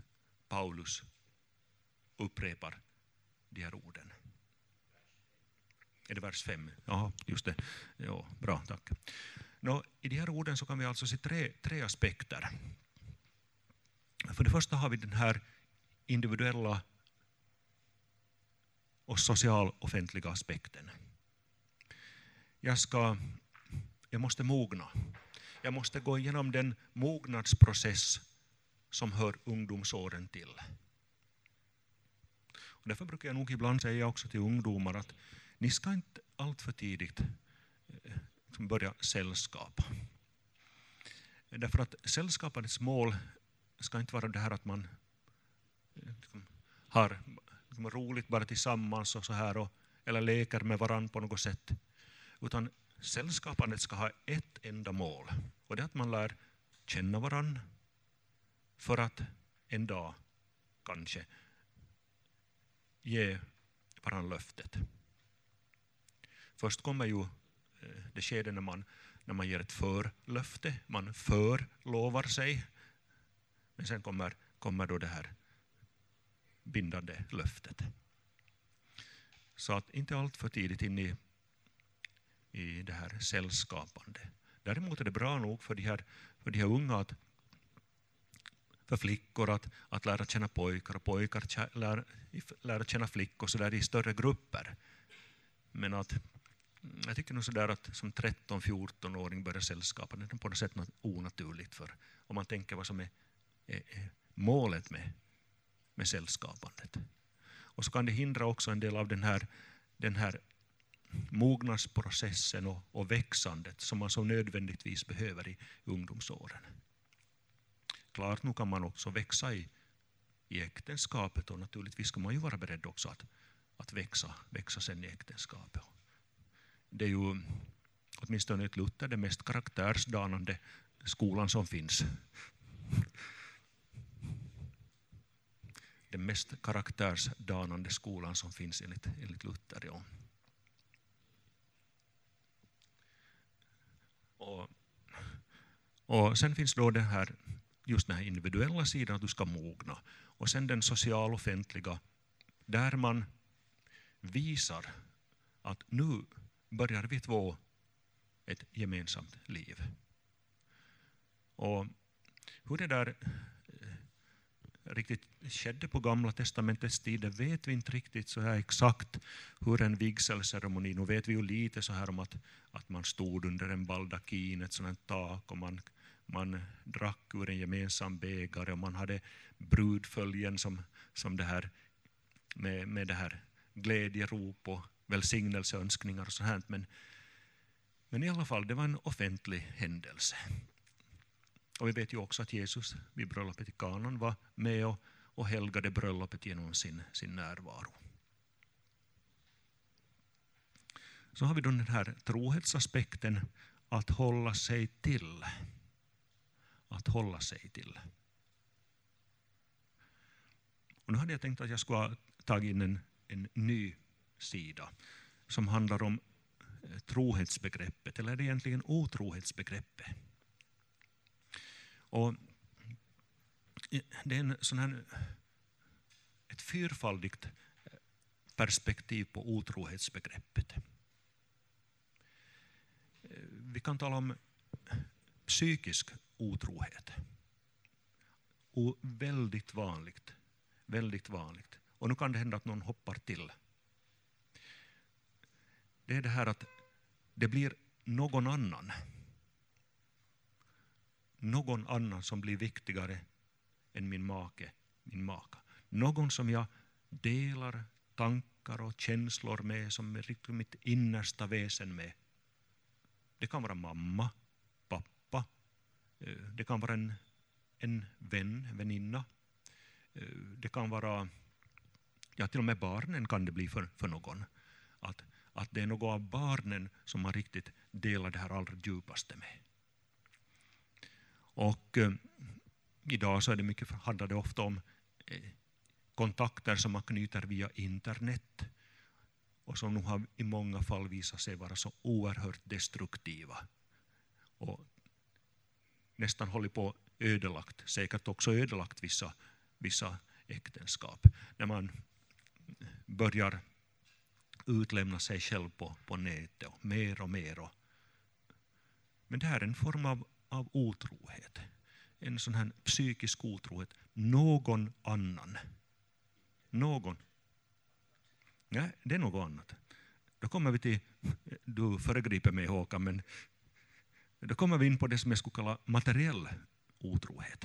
Paulus upprepar de här orden. Är det vers 5? Ja, just det. Ja, bra, tack. Nå, I de här orden så kan vi alltså se tre, tre aspekter. För det första har vi den här individuella och social offentliga aspekten. Jag, ska, jag måste mogna jag måste gå igenom den mognadsprocess som hör ungdomsåren till. Därför brukar jag nog ibland säga också till ungdomar att ni ska inte allt för tidigt eh, börja sällskapa. Därför att sällskapandets mål ska inte vara det här att man eh, har roligt bara tillsammans och så här och, eller leker med varandra på något sätt. Utan sällskapandet ska ha ett enda mål och det är att man lär känna varandra för att en dag kanske ge varandra löftet. Först kommer ju eh, det skede när man, när man ger ett förlöfte, man förlovar sig. Men sen kommer, kommer då det här bindande löftet. Så att inte allt för tidigt in i, i det här sällskapande. Däremot är det bra nog för de här, för de här unga att för flickor att, att lära känna pojkar och pojkar lär, lära känna flickor så där i större grupper. Men att jag tycker nog sådär att som 13-14-åring börja sällskapa, det är på något sätt något onaturligt för om man tänker vad som är, är, är målet med, med sällskapandet. Och så kan det hindra också en del av den här, den här mognadsprocessen och, och växandet som man så nödvändigtvis behöver i ungdomsåren. Klart, nu kan man också växa i, i äktenskapet och naturligtvis ska man ju vara beredd också att, att växa, växa sen i äktenskapet. Det är ju åtminstone ett Luther den mest karaktärsdanande skolan som finns. Den mest karaktärsdanande skolan som finns enligt, enligt Luther. Ja. Och, och sen finns då det här just den här individuella sidan, att du ska mogna. Och sen den social-offentliga, där man visar att nu börjar vi två ett gemensamt liv. Och hur det där eh, riktigt skedde på Gamla testamentets tid, det vet vi inte riktigt så här exakt hur en vigselceremoni, nu vet vi ju lite så här om att, att man stod under en baldakin, ett sådant tak, och man man drack ur en gemensam bägare och man hade brudföljen som, som det här, med, med det här glädjerop och välsignelseönskningar och sånt. Men, men i alla fall, det var en offentlig händelse. Och vi vet ju också att Jesus vid bröllopet i Kanan var med och, och helgade bröllopet genom sin, sin närvaro. Så har vi då den här trohetsaspekten, att hålla sig till att hålla sig till. Och nu hade jag tänkt att jag skulle ta in en, en ny sida som handlar om eh, trohetsbegreppet, eller egentligen otrohetsbegreppet. Och eh, det är en sån här, ett fyrfaldigt eh, perspektiv på otrohetsbegreppet. Vi kan tala om psykisk otrohet. Och väldigt vanligt. Väldigt vanligt. Och nu kan det hända att någon hoppar till. Det är det här att det blir någon annan. Någon annan som blir viktigare än min make, min maka. Någon som jag delar tankar och känslor med, som är mitt innersta väsen med. Det kan vara mamma, Eh, det kan vara en, en vän, väninna. Eh, det kan vara, ja till och med barnen kan det bli för, för någon. Att, att det är något av barnen som man riktigt delar det här allra djupaste med. Och eh, idag så är det mycket, handlar det ofta om eh, kontakter som man knyter via internet och som nog har i många fall visat sig vara så oerhört destruktiva. Och nästan hållit på ödelagt, säkert också ödelagt vissa, vissa äktenskap. När man börjar utlämna sig själv på, på nätet, och mer och mer. Och, men det här är en form av, av otrohet. En sån här psykisk otrohet. Någon annan. Någon. Nej, det är något annat. Då kommer vi till, du föregriper mig Håkan, men då kommer vi in på det som jag skulle kalla materiell otrohet.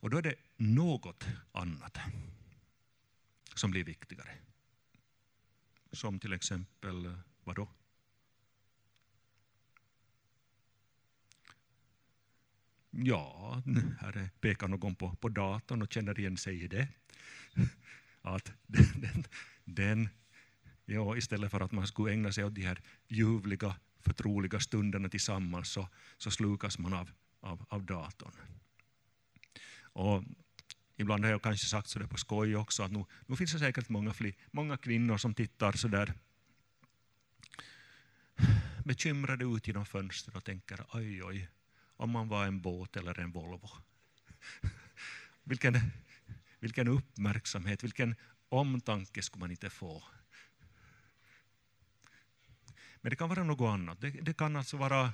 Och då är det något annat som blir viktigare. som till exempel, vadå? Ja, här pekar någon på, på datorn och känner igen sig i det. Att den, den, ja, istället för att man skulle ägna sig åt de här ljuvliga, förtroliga stunderna tillsammans så, så slukas man av, av, av datorn. Och ibland har jag kanske sagt så där på skoj också att nu, nu finns det säkert många, fli, många kvinnor som tittar så där bekymrade ut genom fönstret och tänker oj, oj, om man var en båt eller en Volvo. vilken, vilken uppmärksamhet, vilken omtanke skulle man inte få. Men det kan vara något annat. Det, det kan alltså vara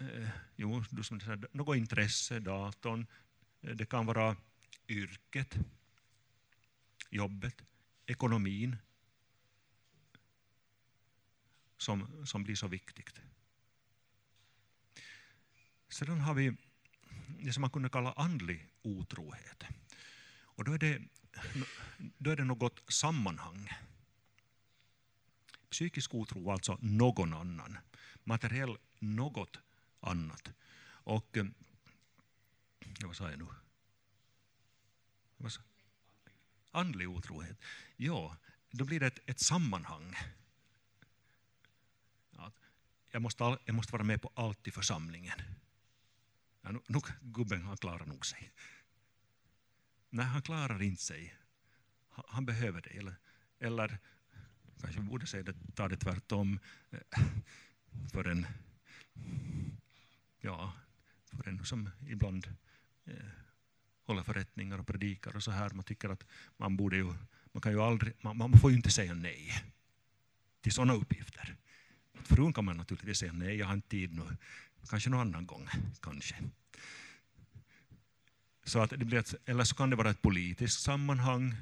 eh, jo, som säger, något intresse, datorn. Eh, det kan vara yrket, jobbet, ekonomin som, som blir så viktigt. Sedan har vi det som man kunde kalla andlig otrohet. Och då är det, då är det något sammanhang. Psykisk otro, alltså någon annan. Materiell, något annat. Och, eh, vad sa jag nu? Vad sa? Andlig otrohet. Ja, då blir det ett, ett sammanhang. jag, måste, jag måste vara med på allt i församlingen. Ja, nu, nu, gubben han klarar nog sig. Nej, han klarar inte sig. Han, han behöver det. Eller, eller kanske borde säga det, ta det tvärtom. Eh, för en, ja, för en som ibland eh, håller förrättningar och predikar och så här. Man tycker att man borde ju, man kan ju aldrig, man, man får ju inte säga nej till sådana uppgifter. Frun kan man naturligtvis säga nej, jag har inte tid nu. Kanske någon annan gång, kanske. Så att det blir ett, eller så kan det vara ett politiskt sammanhang.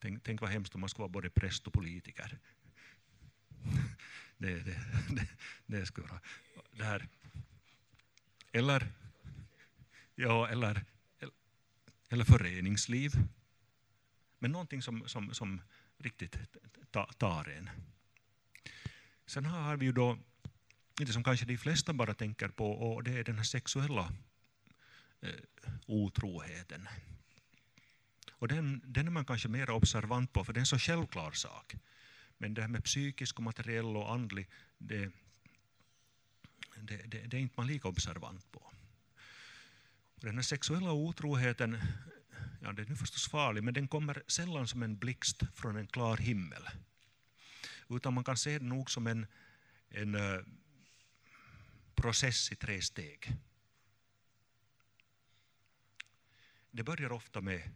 Tänk, tänk vad hemskt om man skulle vara både präst och politiker. Det, det, det, det skulle vara det här. Eller, ja, eller, eller föreningsliv. Men någonting som, som, som riktigt tar en. Sen har vi ju då det som kanske de flesta bara tänker på och det är den här sexuella eh, otroheten. Och den, den är man kanske mer observant på för det är en så självklar sak. Men det här med psykisk, och materiell och andlig, det, det, det, det är inte man lika observant på. Och den här sexuella otroheten, ja den är förstås farlig, men den kommer sällan som en blixt från en klar himmel. Utan man kan se den nog som en, en uh, process i tre steg. Det börjar ofta med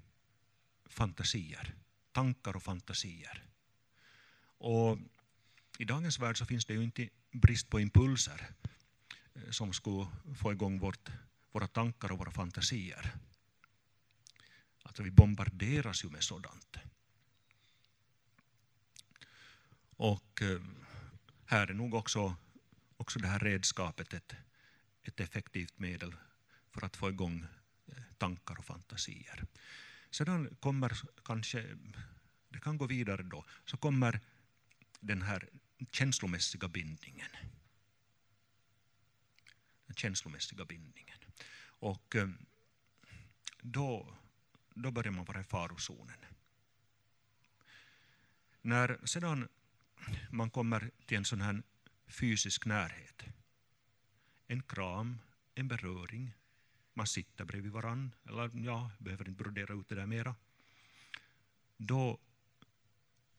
fantasier, tankar och fantasier. Och I dagens värld så finns det ju inte brist på impulser eh, som skulle få igång vårt, våra tankar och våra fantasier. Alltså vi bombarderas ju med sådant. Och eh, här är nog också, också det här redskapet ett, ett effektivt medel för att få igång eh, tankar och fantasier. Sedan kommer kanske, det kan gå vidare då, så kommer den här känslomässiga bindningen. Den känslomässiga bindningen. Och eh, då, då börjar man vara i farozonen. När sedan man kommer till en sån här fysisk närhet, en kram, en beröring, man sitter bredvid varann, eller ja, behöver inte brodera ut det där mera, då,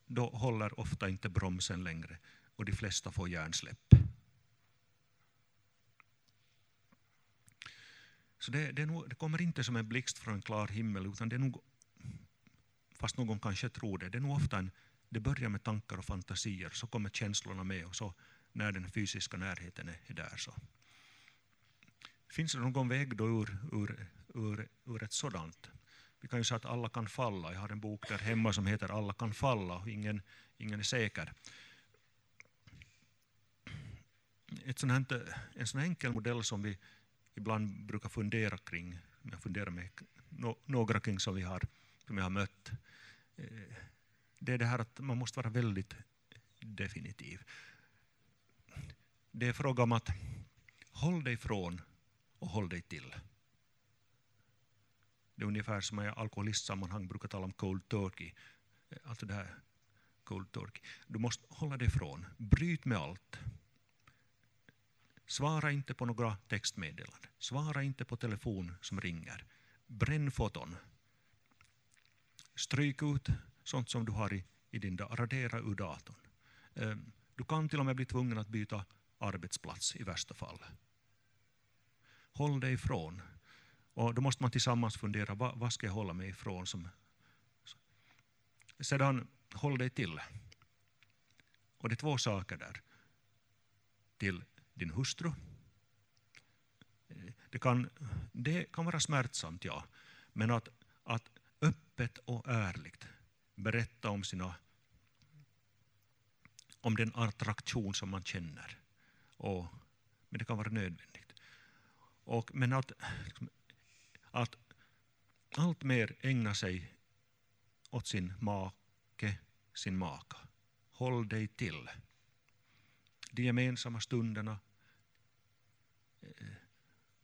då håller ofta inte bromsen längre och de flesta får hjärnsläpp. Så det, det, nog, det, kommer inte som en blixt från en klar himmel, utan det är nog, fast någon kanske tror det, det är nog ofta en, det börjar med tankar och fantasier, så kommer känslorna med och så när den fysiska närheten är där så Finns det någon väg då ur, ur, ur, ur ett sådant? Vi kan ju säga att alla kan falla. Jag har en bok där hemma som heter Alla kan falla och ingen, ingen är säker. Ett sånt här, en sån enkel modell som vi ibland brukar fundera kring, jag funderar med no, några kring som, vi har, som jag har mött, eh, det är det här att man måste vara väldigt definitiv. Det är fråga om att håll dig från och håll dig till. Det är ungefär som i alkoholistsammanhang brukar tala om cold turkey. Eh, alltså det här cold turkey. Du måste hålla dig ifrån. Bryt med allt. Svara inte på några textmeddelanden. Svara inte på telefon som ringer. Bränn foton. Stryk ut sånt som du har i, i din dator. Radera ur datorn. Ehm, du kan till och med bli tvungen att byta arbetsplats i värsta fall. Håll dig ifrån. Och då måste man tillsammans fundera, vad, vad ska jag hålla mig ifrån? Som, sedan, håll dig till. Och det är två saker där. Till din hustru. Det kan, det kan vara smärtsamt, ja. Men att, att öppet och ärligt berätta om, sina, om den attraktion som man känner. Och, men det kan vara nödvändigt. Och, men att, att allt mer ägna sig åt sin make, sin maka. Håll dig till de gemensamma stunderna.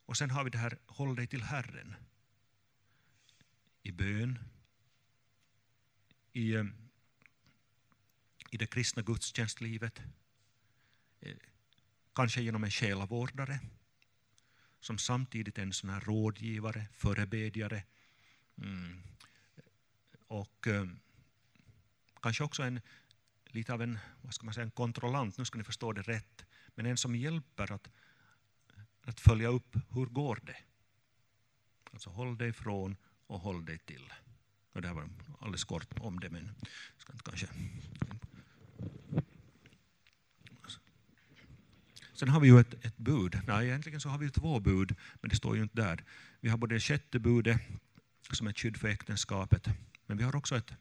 Och sen har vi det här, håll dig till Herren. I bön, i, eh, i det kristna gudstjänstlivet, eh, kanske genom en själavårdare som samtidigt är en sån här rådgivare, förebedjare mm, och eh, kanske också en, lite av en, vad ska man säga, en kontrollant, nu ska ni förstå det rätt, men en som hjälper att, att följa upp hur går det. Alltså håll dig ifrån och håll dig till. Och det här var alldeles kort om det, men jag ska inte kanske... Sen har vi ju ett, ett bud. Nej, egentligen så har vi två bud, men det står ju inte där. Vi har både det sjätte budet, som är ett skydd för äktenskapet, men vi har också ett,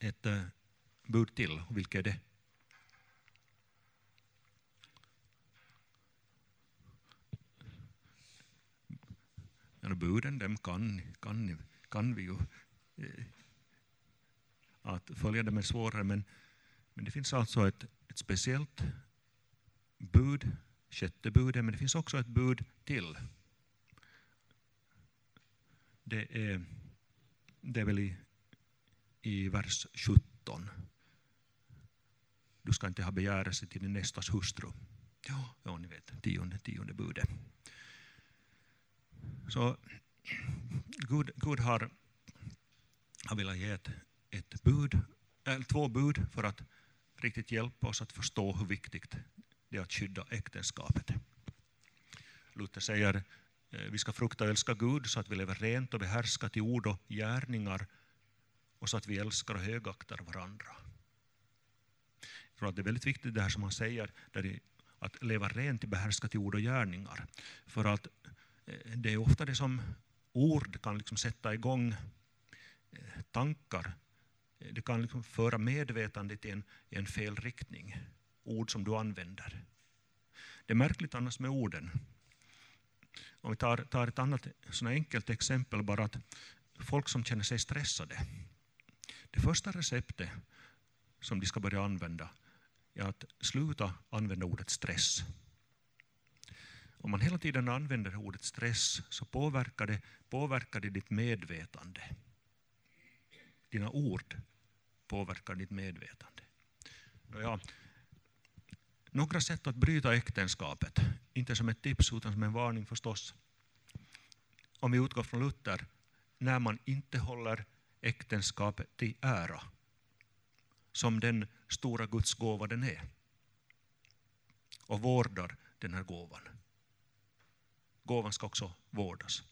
ett eh, bud till. Och vilket är det? Ja, buden dem kan, kan, kan vi ju. Eh, att följa dem är svårare, men, men det finns alltså ett, ett speciellt bud, sjätte budet, men det finns också ett bud till. Det är, det är väl i, i vers 17 du ska inte ha begärelse till din nästas hustru. Ja, ja ni vet, tionde, tionde budet. Så Gud, Gud har, har velat ge ett, ett bud, eller två bud för att riktigt hjälpa oss att förstå hur viktigt det är att skydda äktenskapet. Luther säger eh, vi ska frukta och älska Gud så att vi lever rent och behärskat i ord och gärningar och så att vi älskar och högaktar varandra Jag tror att det är väldigt viktigt det här som han säger, där att leva rent i behärskat i ord och gärningar. För att eh, det är ofta det som ord kan liksom sätta igång eh, tankar. Det kan liksom föra medvetandet i en, i en fel riktning. Ord som du använder. Det är märkligt annars med orden. Om vi tar, tar ett annat sån enkelt exempel, bara att folk som känner sig stressade. Det första receptet som de ska börja använda är att sluta använda ordet stress. Om man hela tiden använder ordet stress så påverkar det, påverkar det ditt medvetande. Dina ord påverkar ditt medvetande. Ja, några sätt att bryta äktenskapet, inte som ett tips utan som en varning förstås. Om vi utgår från Luther, när man inte håller äktenskapet till ära som den stora Guds gåva den är. Och vårdar den här gåvan. Gåvan ska också vårdas.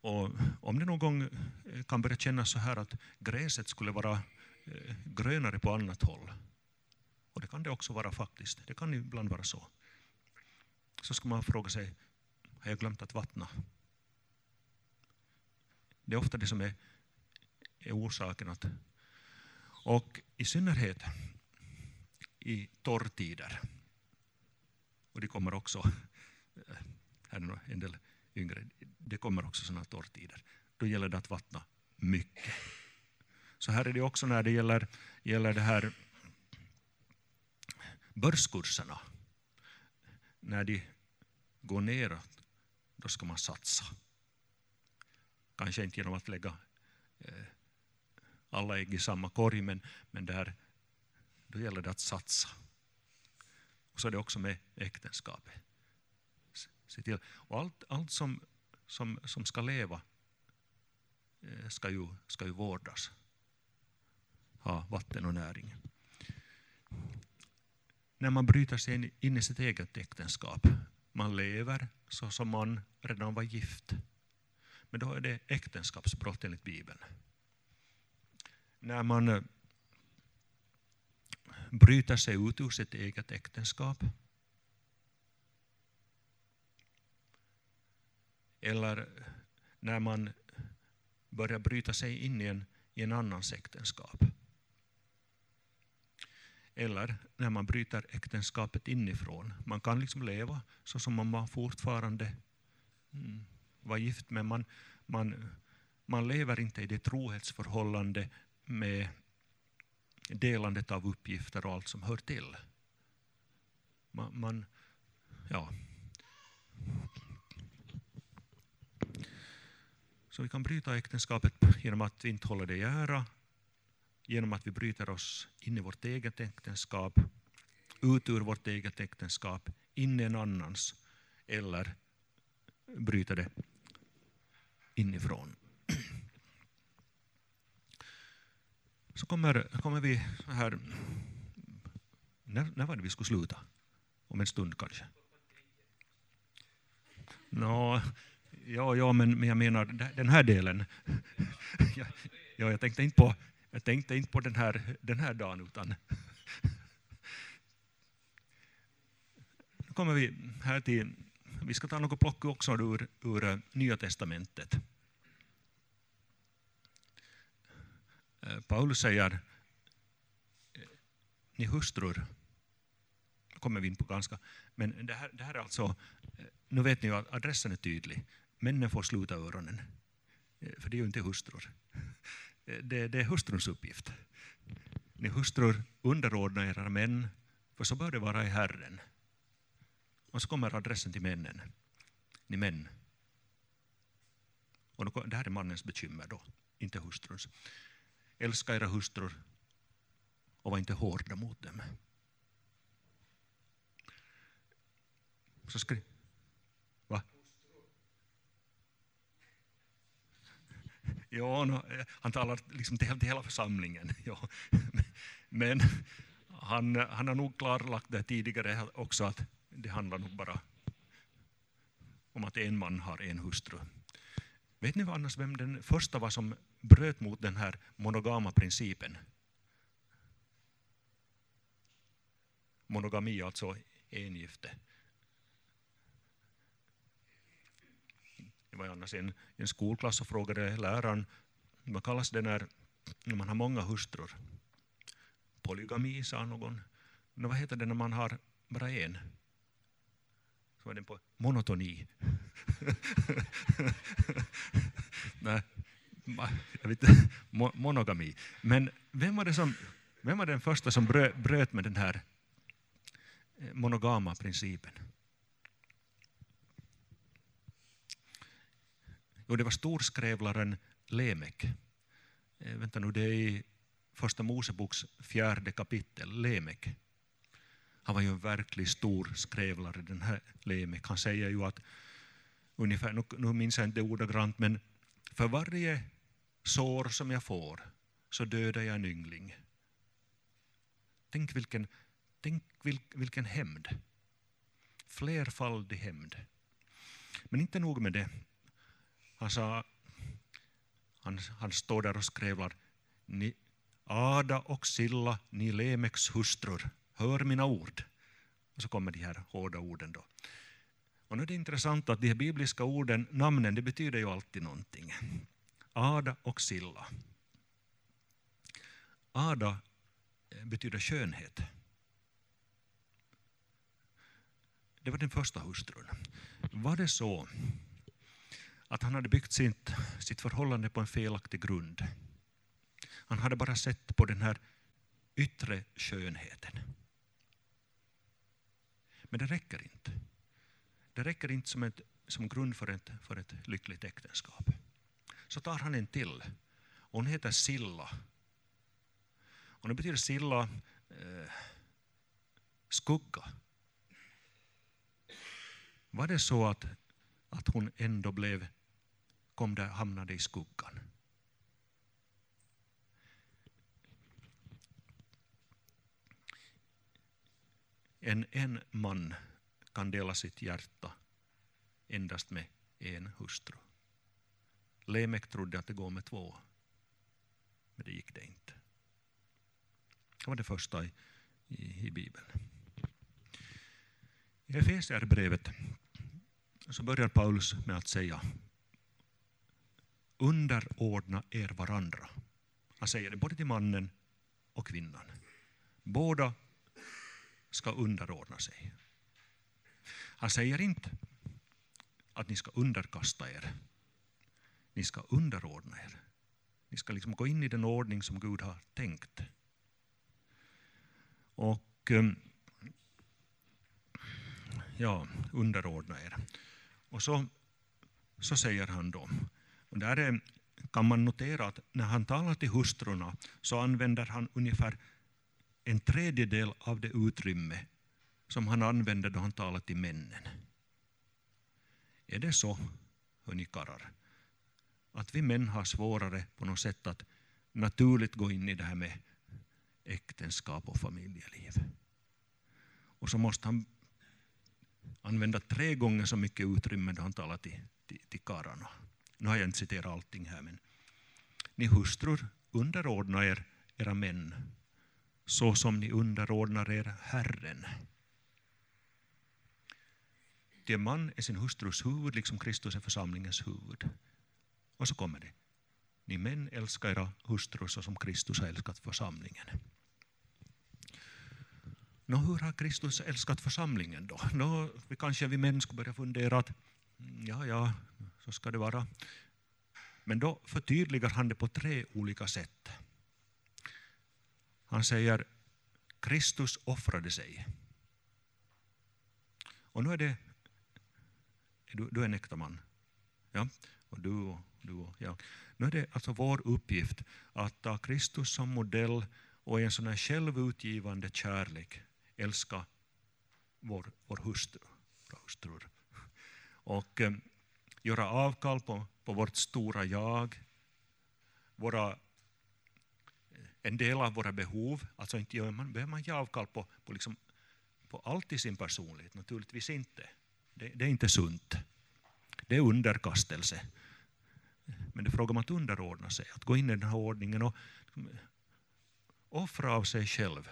Och om det någon gång eh, kan börja kännas så här att gräset skulle vara eh, grönare på annat håll, och det kan det också vara faktiskt, det kan ibland vara så, så ska man fråga sig, har jag glömt att vattna? Det är ofta det som är, är orsaken att och i synnerhet i torrtider. Och det kommer också, eh, här är en del yngre, det kommer också sådana torrtider. Då gäller det att vattna mycket. Så här är det också när det gäller, gäller det här börskurserna. När de går neråt, då ska man satsa. Kanske inte genom att lägga eh, alla ägg i samma korg, men, men där, då gäller det att satsa. Och så är det också med äktenskapet. Se till. Och allt, allt som, som, som ska leva eh, ska ju, ska ju vårdas. Ha vatten och näring. När man bryter sig in i sitt eget äktenskap, man lever så som man redan var gift. Men då är det äktenskapsbrott enligt Bibeln. När man eh, bryter sig ut ur sitt eget äktenskap eller när man börjar bryta sig in i en, i en annans äktenskap. Eller när man bryter äktenskapet inifrån. Man kan liksom leva så som om man fortfarande mm, var gift, men man, man, man lever inte i det trohetsförhållande med delandet av uppgifter och allt som hör till. Man, man ja. Så vi kan bryta äktenskapet genom att vi inte håller det i ära, genom att vi bryter oss in i vårt eget äktenskap, ut ur vårt eget äktenskap, in i en annans, eller bryter det inifrån. Så kommer, kommer vi här, när, när var det vi skulle sluta? Om en stund kanske? Nå, ja, ja men, men jag menar den här delen. ja, jag tänkte inte på, jag tänkte inte på den, här, den här dagen utan nu kommer vi här till, vi ska ta något plock också ur, ur eh, Nya Testamentet. Eh, Paulus säger, ni hustrur, kommer vi in på ganska, men det här, det här är alltså, eh, nu vet ni ju att adressen är tydlig. Männen får sluta öronen, för det är ju inte hustrur. Eh, det, det är hustruns uppgift. Ni hustrur, underordna era män, för så bör det vara i Herren. Och så kommer adressen till männen. Ni män. Och då, det här är mannens bekymmer då, inte hustruns. Älska era hustrur och var inte hårda mot dem. Så skri... Va? Ja, no, eh, han talar liksom till, hela församlingen. Ja. Men han, han har nog klarlagt det tidigare också att det handlar nog bara om att en man har en hustru. Vet ni annars vem den första var som bröt mot den här monogama principen? Monogami, alltså engifte. Jag var annars i en, en skolklass och frågade läraren vad kallas det när, när man har många hustrur? Polygami, sa någon. Men vad heter det när man har bara en? Så var den på monotoni. Nej, jag vet, monogami. Men vem var, det som, vem var den första som bröt med den här eh, monogama principen? Jo, det var storskrevlaren Lemek. Eh, vänta nu, det är i Första Moseboks fjärde kapitel, Lemek. Han var ju en verklig stor skrevlare, den här Lemek. Han säger ju att, ungefär, nu, nu minns jag inte ordagrant, men för varje sår som jag får så dödar jag en yngling. Tänk vilken, tänk vilken hämnd. Flerfaldig hämnd. Men inte nog med det. Han sa, han, han står där och skrävlar, ni, Ada och Silla, ni Lemeks hustrur, hör mina ord. Och så kommer de här hårda orden då. Och nu är det intressant att de här bibliska orden, namnen, det betyder ju alltid någonting. Ada och Silla. Ada eh, betyder skönhet. Det var den första hustrun. Var det så att han hade byggt sitt, sitt förhållande på en felaktig grund. Han hade bara sett på den här yttre skönheten. Men det räcker inte. Det räcker inte som, ett, som grund för ett, för ett lyckligt äktenskap. Så tar han en till. Hon heter Silla. Och det betyder Silla eh, skugga. Var det så att, att hon ändå blev, kom där, hamnade i skuggan? En, en man kan dela sitt hjärta endast med en hustru. Lemek trodde att det går med två, men det gick det inte. Det var det första i, i, i Bibeln. I Efesierbrevet så börjar Paulus med att säga underordna er varandra. Han säger det både till mannen och kvinnan. Båda ska underordna sig. Han säger inte att ni ska underkasta er. Ni ska underordna er. Ni ska liksom gå in i den ordning som Gud har tänkt. Och eh, ja, underordna er. Och så, så säger han då, och där är, kan man notera att när han talar till hustrurna så använder han ungefär en tredjedel av det utrymme som han använde då han talade till männen. Är det så, hörni karlar, att vi män har svårare på något sätt att naturligt gå in i det här med äktenskap och familjeliv? Och så måste han använda tre gånger så mycket utrymme då han talar till, till, till karlarna. Nu har jag inte citerat allting här, men ni hustrur, underordna er era män så som ni underordnar er Herren. Det man är sin hustrus huvud, liksom Kristus är församlingens huvud. Och så kommer det. Ni män älskar era hustrur så som Kristus har älskat församlingen. Nå, hur har Kristus älskat församlingen då? Nå, vi kanske vi män skulle börja fundera att mm, ja, ja, så ska det vara. Men då förtydligar han det på tre olika sätt. Han säger Kristus offrade sig. Och nu är det, du, du är en äkta man. Ja? Och du och du och jag. Nu är det alltså vår uppgift att ta Kristus som modell och i en sån här självutgivande kärlek älska vår, vår hustru, våra hustrur. Och eh, göra avkall på, på vårt stora jag, våra en del av våra behov, alltså inte gör man, behöver man ge avkall på, på, liksom, på allt i sin personlighet, naturligtvis inte. Det, det är inte sunt. Det är underkastelse. Men det är fråga om att underordna sig, att gå in i den här ordningen och offra av sig själv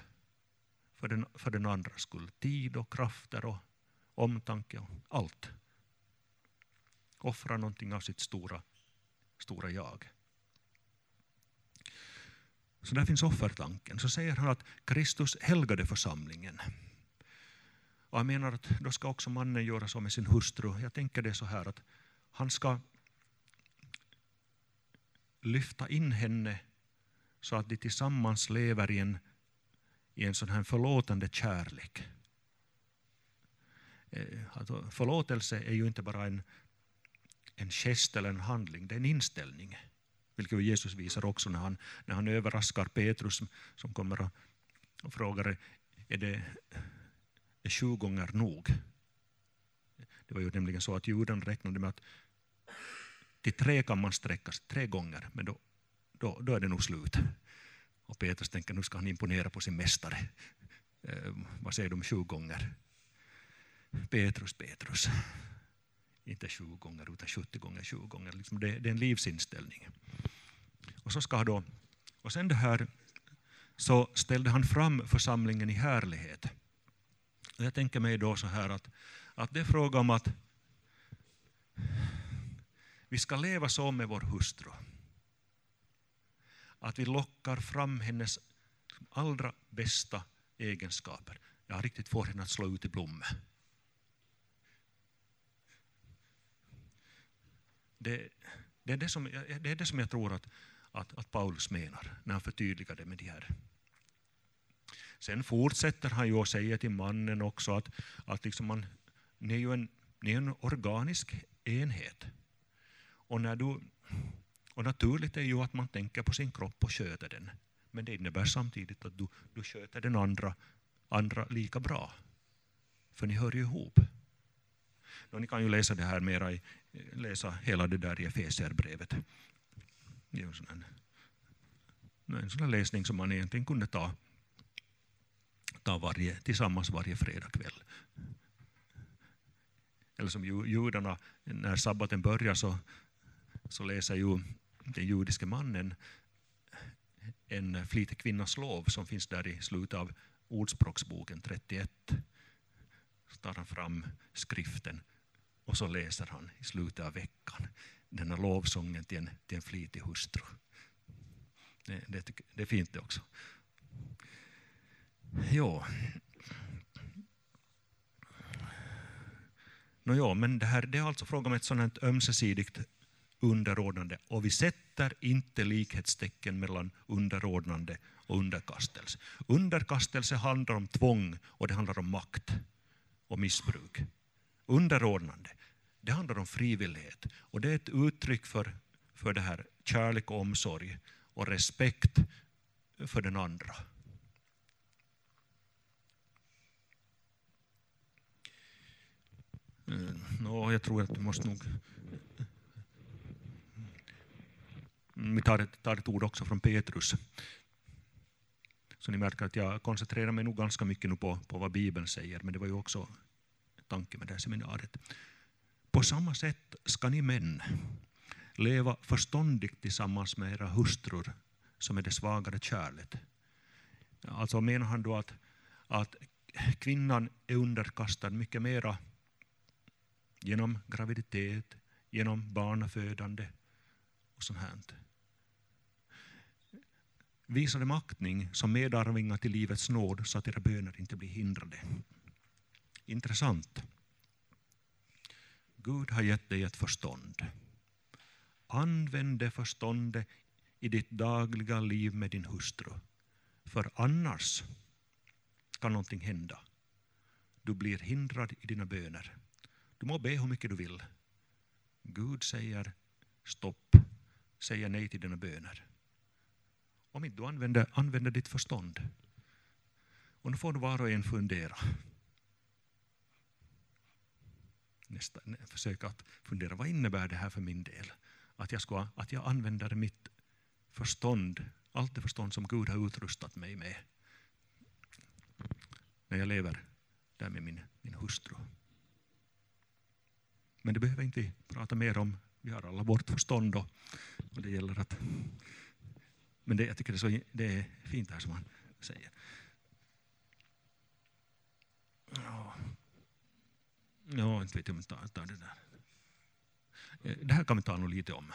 för den, för den andra skull. Tid och krafter och omtanke och allt. Offra någonting av sitt stora, stora jag. Så där finns offertanken. Så säger han att Kristus helgade församlingen. Och han menar att då ska också mannen göra så med sin hustru. Jag tänker det så här att han ska lyfta in henne så att de tillsammans lever i en, i en sån här förlåtande kärlek. Eh, alltså, förlåtelse är ju inte bara en, en gest eller en handling, det är en inställning. Vilket Jesus visar också när han, när han överraskar Petrus som kommer och, och frågar är det är sju gånger nog. Det var ju nämligen så att juden räknade med att till tre kan man sträcka sig, tre gånger, men då, då, då är det nog slut. Och Petrus tänker nu ska han imponera på sin mästare. Eh, vad säger de sju gånger? Petrus, Petrus. Inte sju gånger utan 70 gånger 20 gånger. Liksom det, det är en livsinställning. Och, så ska då, och sen det här så ställde han fram församlingen i härlighet. Och jag tänker mig då så här att, att det är fråga om att vi ska leva så med vår hustru. Att vi lockar fram hennes allra bästa egenskaper. Jag har riktigt får henne att slå ut i blommor. Det, det, är det, som, det är det som jag tror att, att, att Paulus menar när han förtydligar det med de här. Sen fortsätter han ju och säger till mannen också att, att liksom man, ni, är ju en, ni är en organisk enhet. Och, när du, och naturligt är ju att man tänker på sin kropp och sköter den. Men det innebär samtidigt att du, du sköter den andra, andra lika bra. För ni hör ju ihop. Och ni kan ju läsa det här mera i, läsa hela det där i Efesierbrevet. Det är en sån, här, en sån läsning som man egentligen kunde ta, ta varje, tillsammans varje fredagkväll. Eller som judarna, när sabbaten börjar så, så läser ju den judiske mannen en flitig kvinnas lov som finns där i slutet av Ordspråksboken 31. Så tar han fram skriften och så läser han i slutet av veckan denna lovsången till en, till en flitig hustru. Det, det, det är fint det också. Ja. No, ja, men det, här, det är alltså fråga om ett sådant ömsesidigt underordnande och vi sätter inte likhetstecken mellan underordnande och underkastelse. Underkastelse handlar om tvång och det handlar om makt och missbruk. Underordnande, det handlar om frivillighet och det är ett uttryck för, för det här kärlek och omsorg och respekt för den andra. Eh, mm, no, jag tror att du måste nog... Mm, vi tar ett, tar ett ord också från Petrus. Så ni märker att jag koncentrerar mig nog ganska mycket nu på, på vad Bibeln säger, men det var ju också tanke med det här seminariet. På samma sätt ska ni män leva förståndigt tillsammans med era hustrur som är det svagare kärlet. Alltså menar han då att, att kvinnan är underkastad mycket mera genom graviditet, genom barnafödande och sånt här. Visa dem aktning som medarvingar till livets nåd så att era böner inte blir hindrade. Intressant. Gud har gett dig ett förstånd. Använd det förståndet i ditt dagliga liv med din hustru. För annars kan någonting hända. Du blir hindrad i dina böner. Du må be hur mycket du vill. Gud säger stopp, säger nej till dina böner. Om inte du använder, använder ditt förstånd. Och nu får du var och en fundera. Nästa, försöka att fundera, vad innebär det här för min del? Att jag, ska, att jag använder mitt förstånd, allt det förstånd som Gud har utrustat mig med. När jag lever där med min, min hustru. Men det behöver inte prata mer om. Vi har alla vårt förstånd och, och det gäller att... Men det, jag tycker det är, så, det är fint det här som han säger. Ja, ja inte vet jag om jag tar, tar det där. Det här kan vi tala lite om.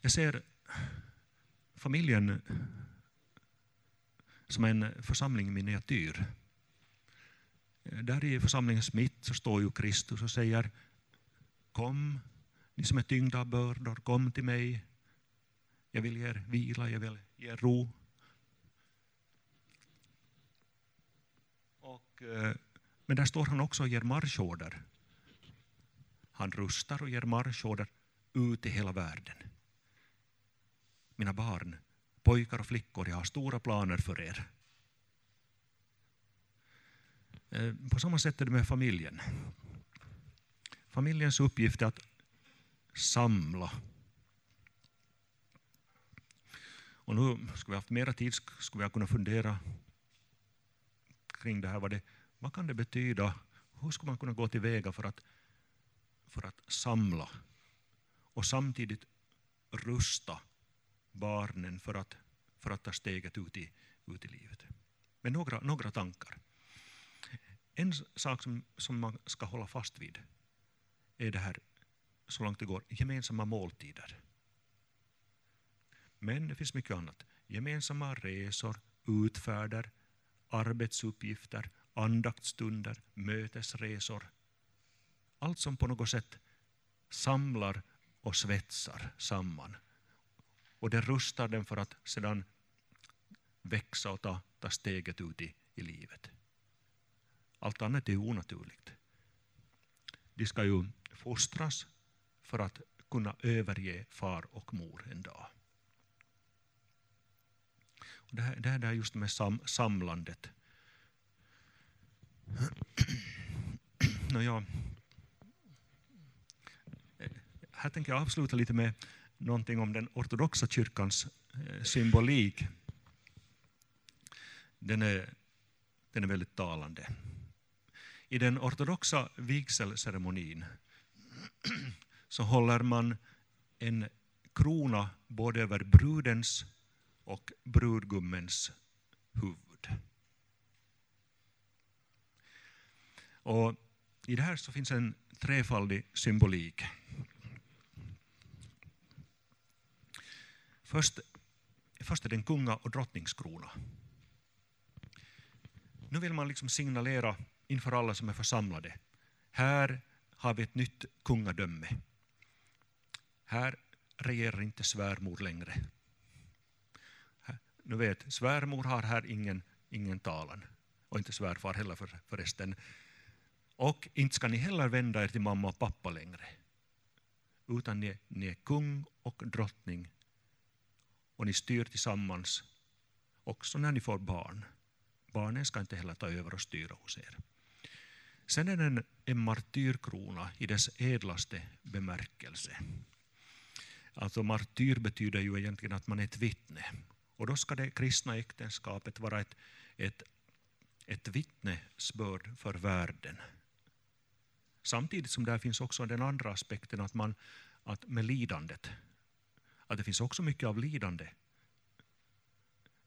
Jag ser familjen som en församling i miniatyr. Där i församlingens mitt så står ju Kristus och säger Kom, ni som är tyngda av bördor, kom till mig. Jag vill ge er vila, jag vill ge er ro. Och, eh, men där står han också och ger marschorder. Han rustar och ger marschorder ut i hela världen. Mina barn, pojkar och flickor, jag har stora planer för er. Eh, på samma sätt är det med familjen. Familjens uppgift är att samla. Och nu skulle vi haft mera tid skulle vi kunna fundera kring det här. Vad, det, vad kan det betyda? Hur skulle man kunna gå tillväga för att, för att samla och samtidigt rusta barnen för att, för att ta steget ut i, ut i livet? Men några, några tankar. En sak som, som man ska hålla fast vid är det här, så långt det går, gemensamma måltider. Men det finns mycket annat. Gemensamma resor, utfärder, arbetsuppgifter, andaktstunder, mötesresor. Allt som på något sätt samlar och svetsar samman. Och det rustar dem för att sedan växa och ta, ta steget ut i, i livet. Allt annat är onaturligt. De ska ju fostras för att kunna överge far och mor en dag. Och det, här, det här är just med sam, samlandet. Nå, här tänker jag avsluta lite med någonting om den ortodoxa kyrkans eh, symbolik. Den är, den är väldigt talande. I den ortodoxa vigselceremonin så håller man en krona både över brudens och brudgummens huvud. Och I det här så finns en trefaldig symbolik. Först, först är det en kunga och drottningskrona. Nu vill man liksom signalera inför alla som är församlade. Här har vi ett nytt kungadöme. Här regerar inte svärmor längre. Nu vet, svärmor har här ingen, ingen talan. Och inte svärfar heller för, förresten. Och inte ska ni heller vända er till mamma och pappa längre. Utan ni, ni är kung och drottning. Och ni styr tillsammans också när ni får barn. Barnen ska inte heller ta över och styra hos er. Sen är den en martyrkrona i dess edlaste bemärkelse. Alltså martyr betyder ju egentligen att man är ett vittne. Och då ska det kristna äktenskapet vara ett, ett, ett vittnesbörd för världen. Samtidigt som där finns också den andra aspekten att, man, att med lidandet, att det finns också mycket av lidande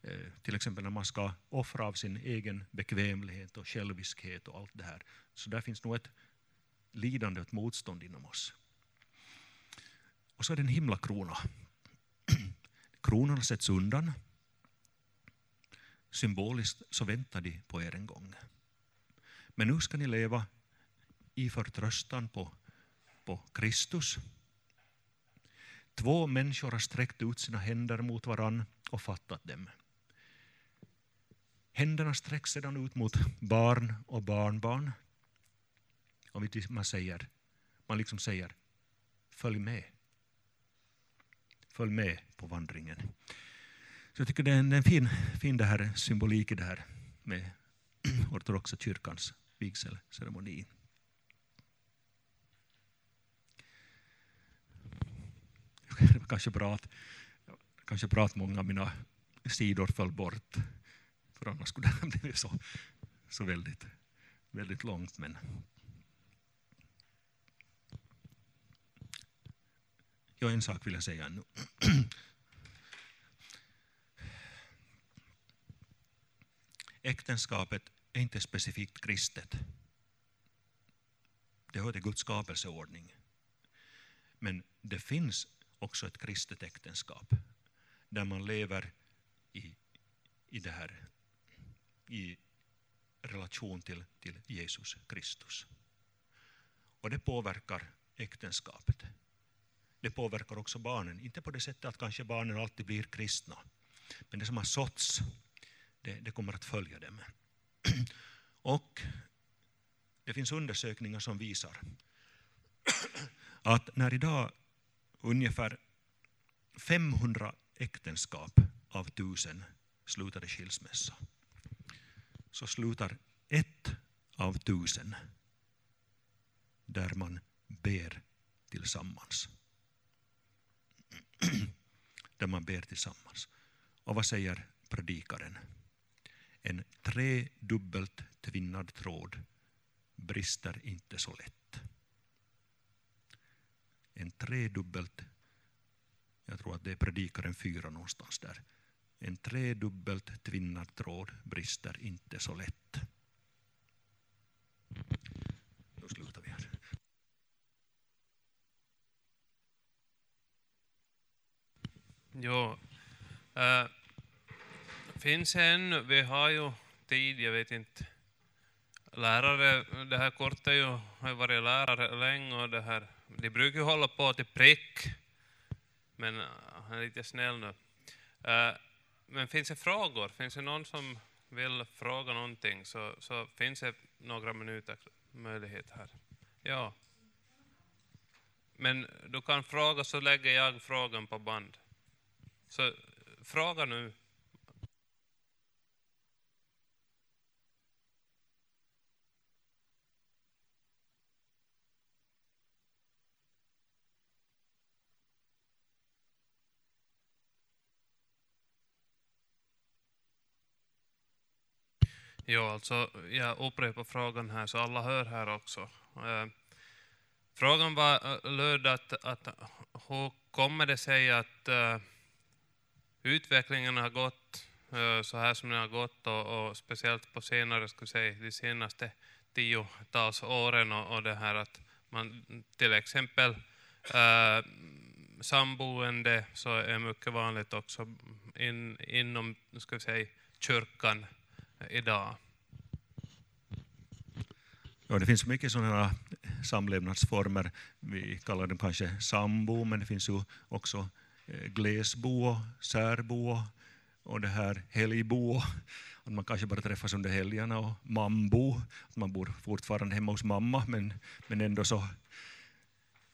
Eh, till exempel när man ska offra av sin egen bekvämlighet och själviskhet och allt det här. Så där finns nog ett lidande och ett motstånd inom oss. Och så är det en himlakrona. Kronorna sätts undan. Symboliskt så väntar de på er en gång. Men nu ska ni leva i förtröstan på, på Kristus. Två människor har sträckt ut sina händer mot varann och fattat dem. Händerna sträcks sedan ut mot barn och barnbarn. Och man säger, man liksom säger, följ med. Följ med på vandringen. Så jag tycker det är en, fin, fin det här symbolik i det här med ortodoxa kyrkans vigselceremoni. Det var kanske bra att, kanske bra att många av mina sidor föll bort. För annars skulle det ha blivit så, så väldigt, väldigt långt. Men ja, en sak vill jag säga ännu. Äktenskapet är inte specifikt kristet. Det hör till Guds skapelseordning. Men det finns också ett kristet äktenskap där man lever i, i det här i relation till, till Jesus Kristus. Och det påverkar äktenskapet. Det påverkar också barnen, inte på det sättet att kanske barnen alltid blir kristna, men det som har såtts, det, det kommer att följa dem. Och det finns undersökningar som visar att när idag ungefär 500 äktenskap av tusen slutade skilsmässa, så slutar ett av tusen där man ber tillsammans. där man ber tillsammans. Och vad säger predikaren? En tredubbelt tvinnad tråd brister inte så lätt. En tredubbelt, jag tror att det är predikaren fyra någonstans där, en tredubbelt tvinnad tråd brister inte så lätt. Då slutar vi här. Jo, äh, finns ännu, vi har ju tid, jag vet inte, lärare, det här kortet ju, har varit lärare länge och det här de brukar hålla på till prick, men han är lite snäll nu. Men finns det frågor? Finns det någon som vill fråga någonting så, så finns det några minuter möjlighet här. Ja. Men du kan fråga så lägger jag frågan på band. Så fråga nu. Ja, alltså jag upprepar frågan här så alla hör här också. Eh, frågan var eh, löd att, att hur kommer det sig att eh, utvecklingen har gått eh, så här som den har gått och, och speciellt på senare, skulle säga, de senaste tiotals åren och, och det här att man till exempel eh, samboende så är mycket vanligt också in, inom ska säga, kyrkan idag? Ja, det finns mycket sådana samlevnadsformer. Vi kallar dem kanske sambo, men det finns ju också eh, glesbo, särbo och det här helgbo. Att man kanske bara träffas under helgerna och mambo, att man bor fortfarande hemma hos mamma men, men ändå så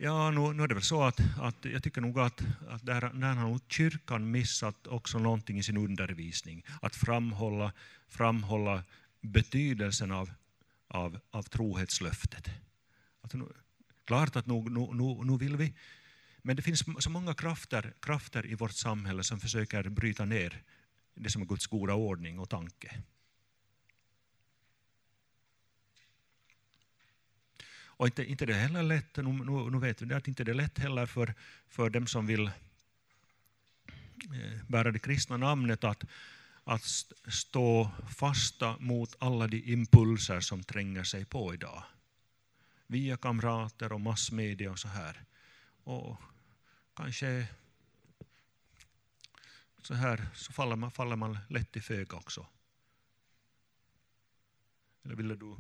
Ja, nu, nu är det väl så att, att jag tycker nog att, att där, där har nog kyrkan missat också någonting i sin undervisning. Att framhålla, framhålla betydelsen av, av, av trohetslöftet. Att nu, klart att nu, nu, nu, nu vill vi, men det finns så många krafter, krafter i vårt samhälle som försöker bryta ner det som är Guds goda ordning och tanke. Och inte, inte det är heller lätt, nu, nu, nu vet vi att inte det är lätt heller för, för dem som vill eh, bära det kristna namnet att, att stå fasta mot alla de impulser som tränger sig på idag. Via kamrater och massmedia och så här. Och kanske så här så faller man, faller man lätt i föga också. Eller ville du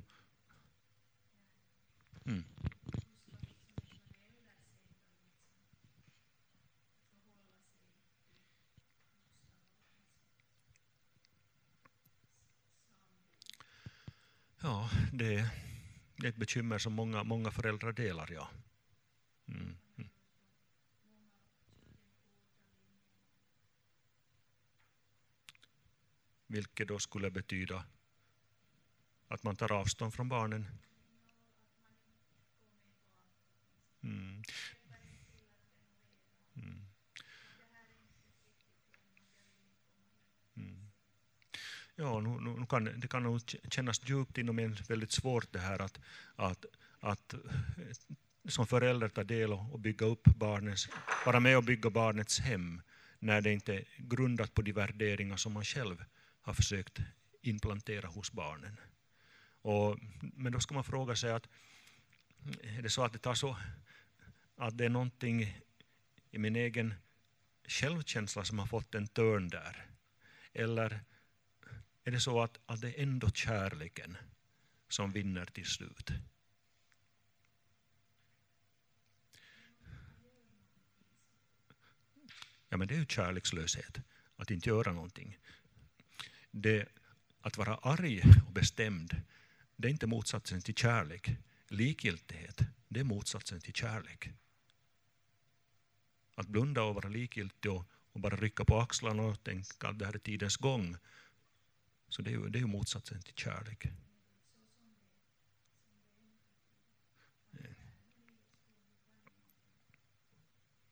Mm. Ja, det, är ett bekymmer som många, många föräldrar delar. Ja. Mm. Vilket då skulle betyda att man tar avstånd från barnen Mm. Mm. Mm. Ja, nu, nu kan, det kan nog kännas djupt inom en väldigt svårt det här att, att, att som förälder ta del och bygga upp barnets, vara med och bygga barnets hem när det inte är grundat på de värderingar som man själv har försökt implantera hos barnen. Och, men då ska man fråga sig att är det så att det tar så att det är någonting i min egen självkänsla som har fått en törn där? Eller är det så att, att det är ändå kärleken som vinner till slut? Ja, men det är ju kärlekslöshet, att inte göra någonting. Det, att vara arg och bestämd, det är inte motsatsen till kärlek. Likgiltighet, det är motsatsen till kärlek. Att blunda och vara likgiltig och, och bara rycka på axlarna och tänka att det här är tidens gång. Så det är ju, det är ju motsatsen till kärlek.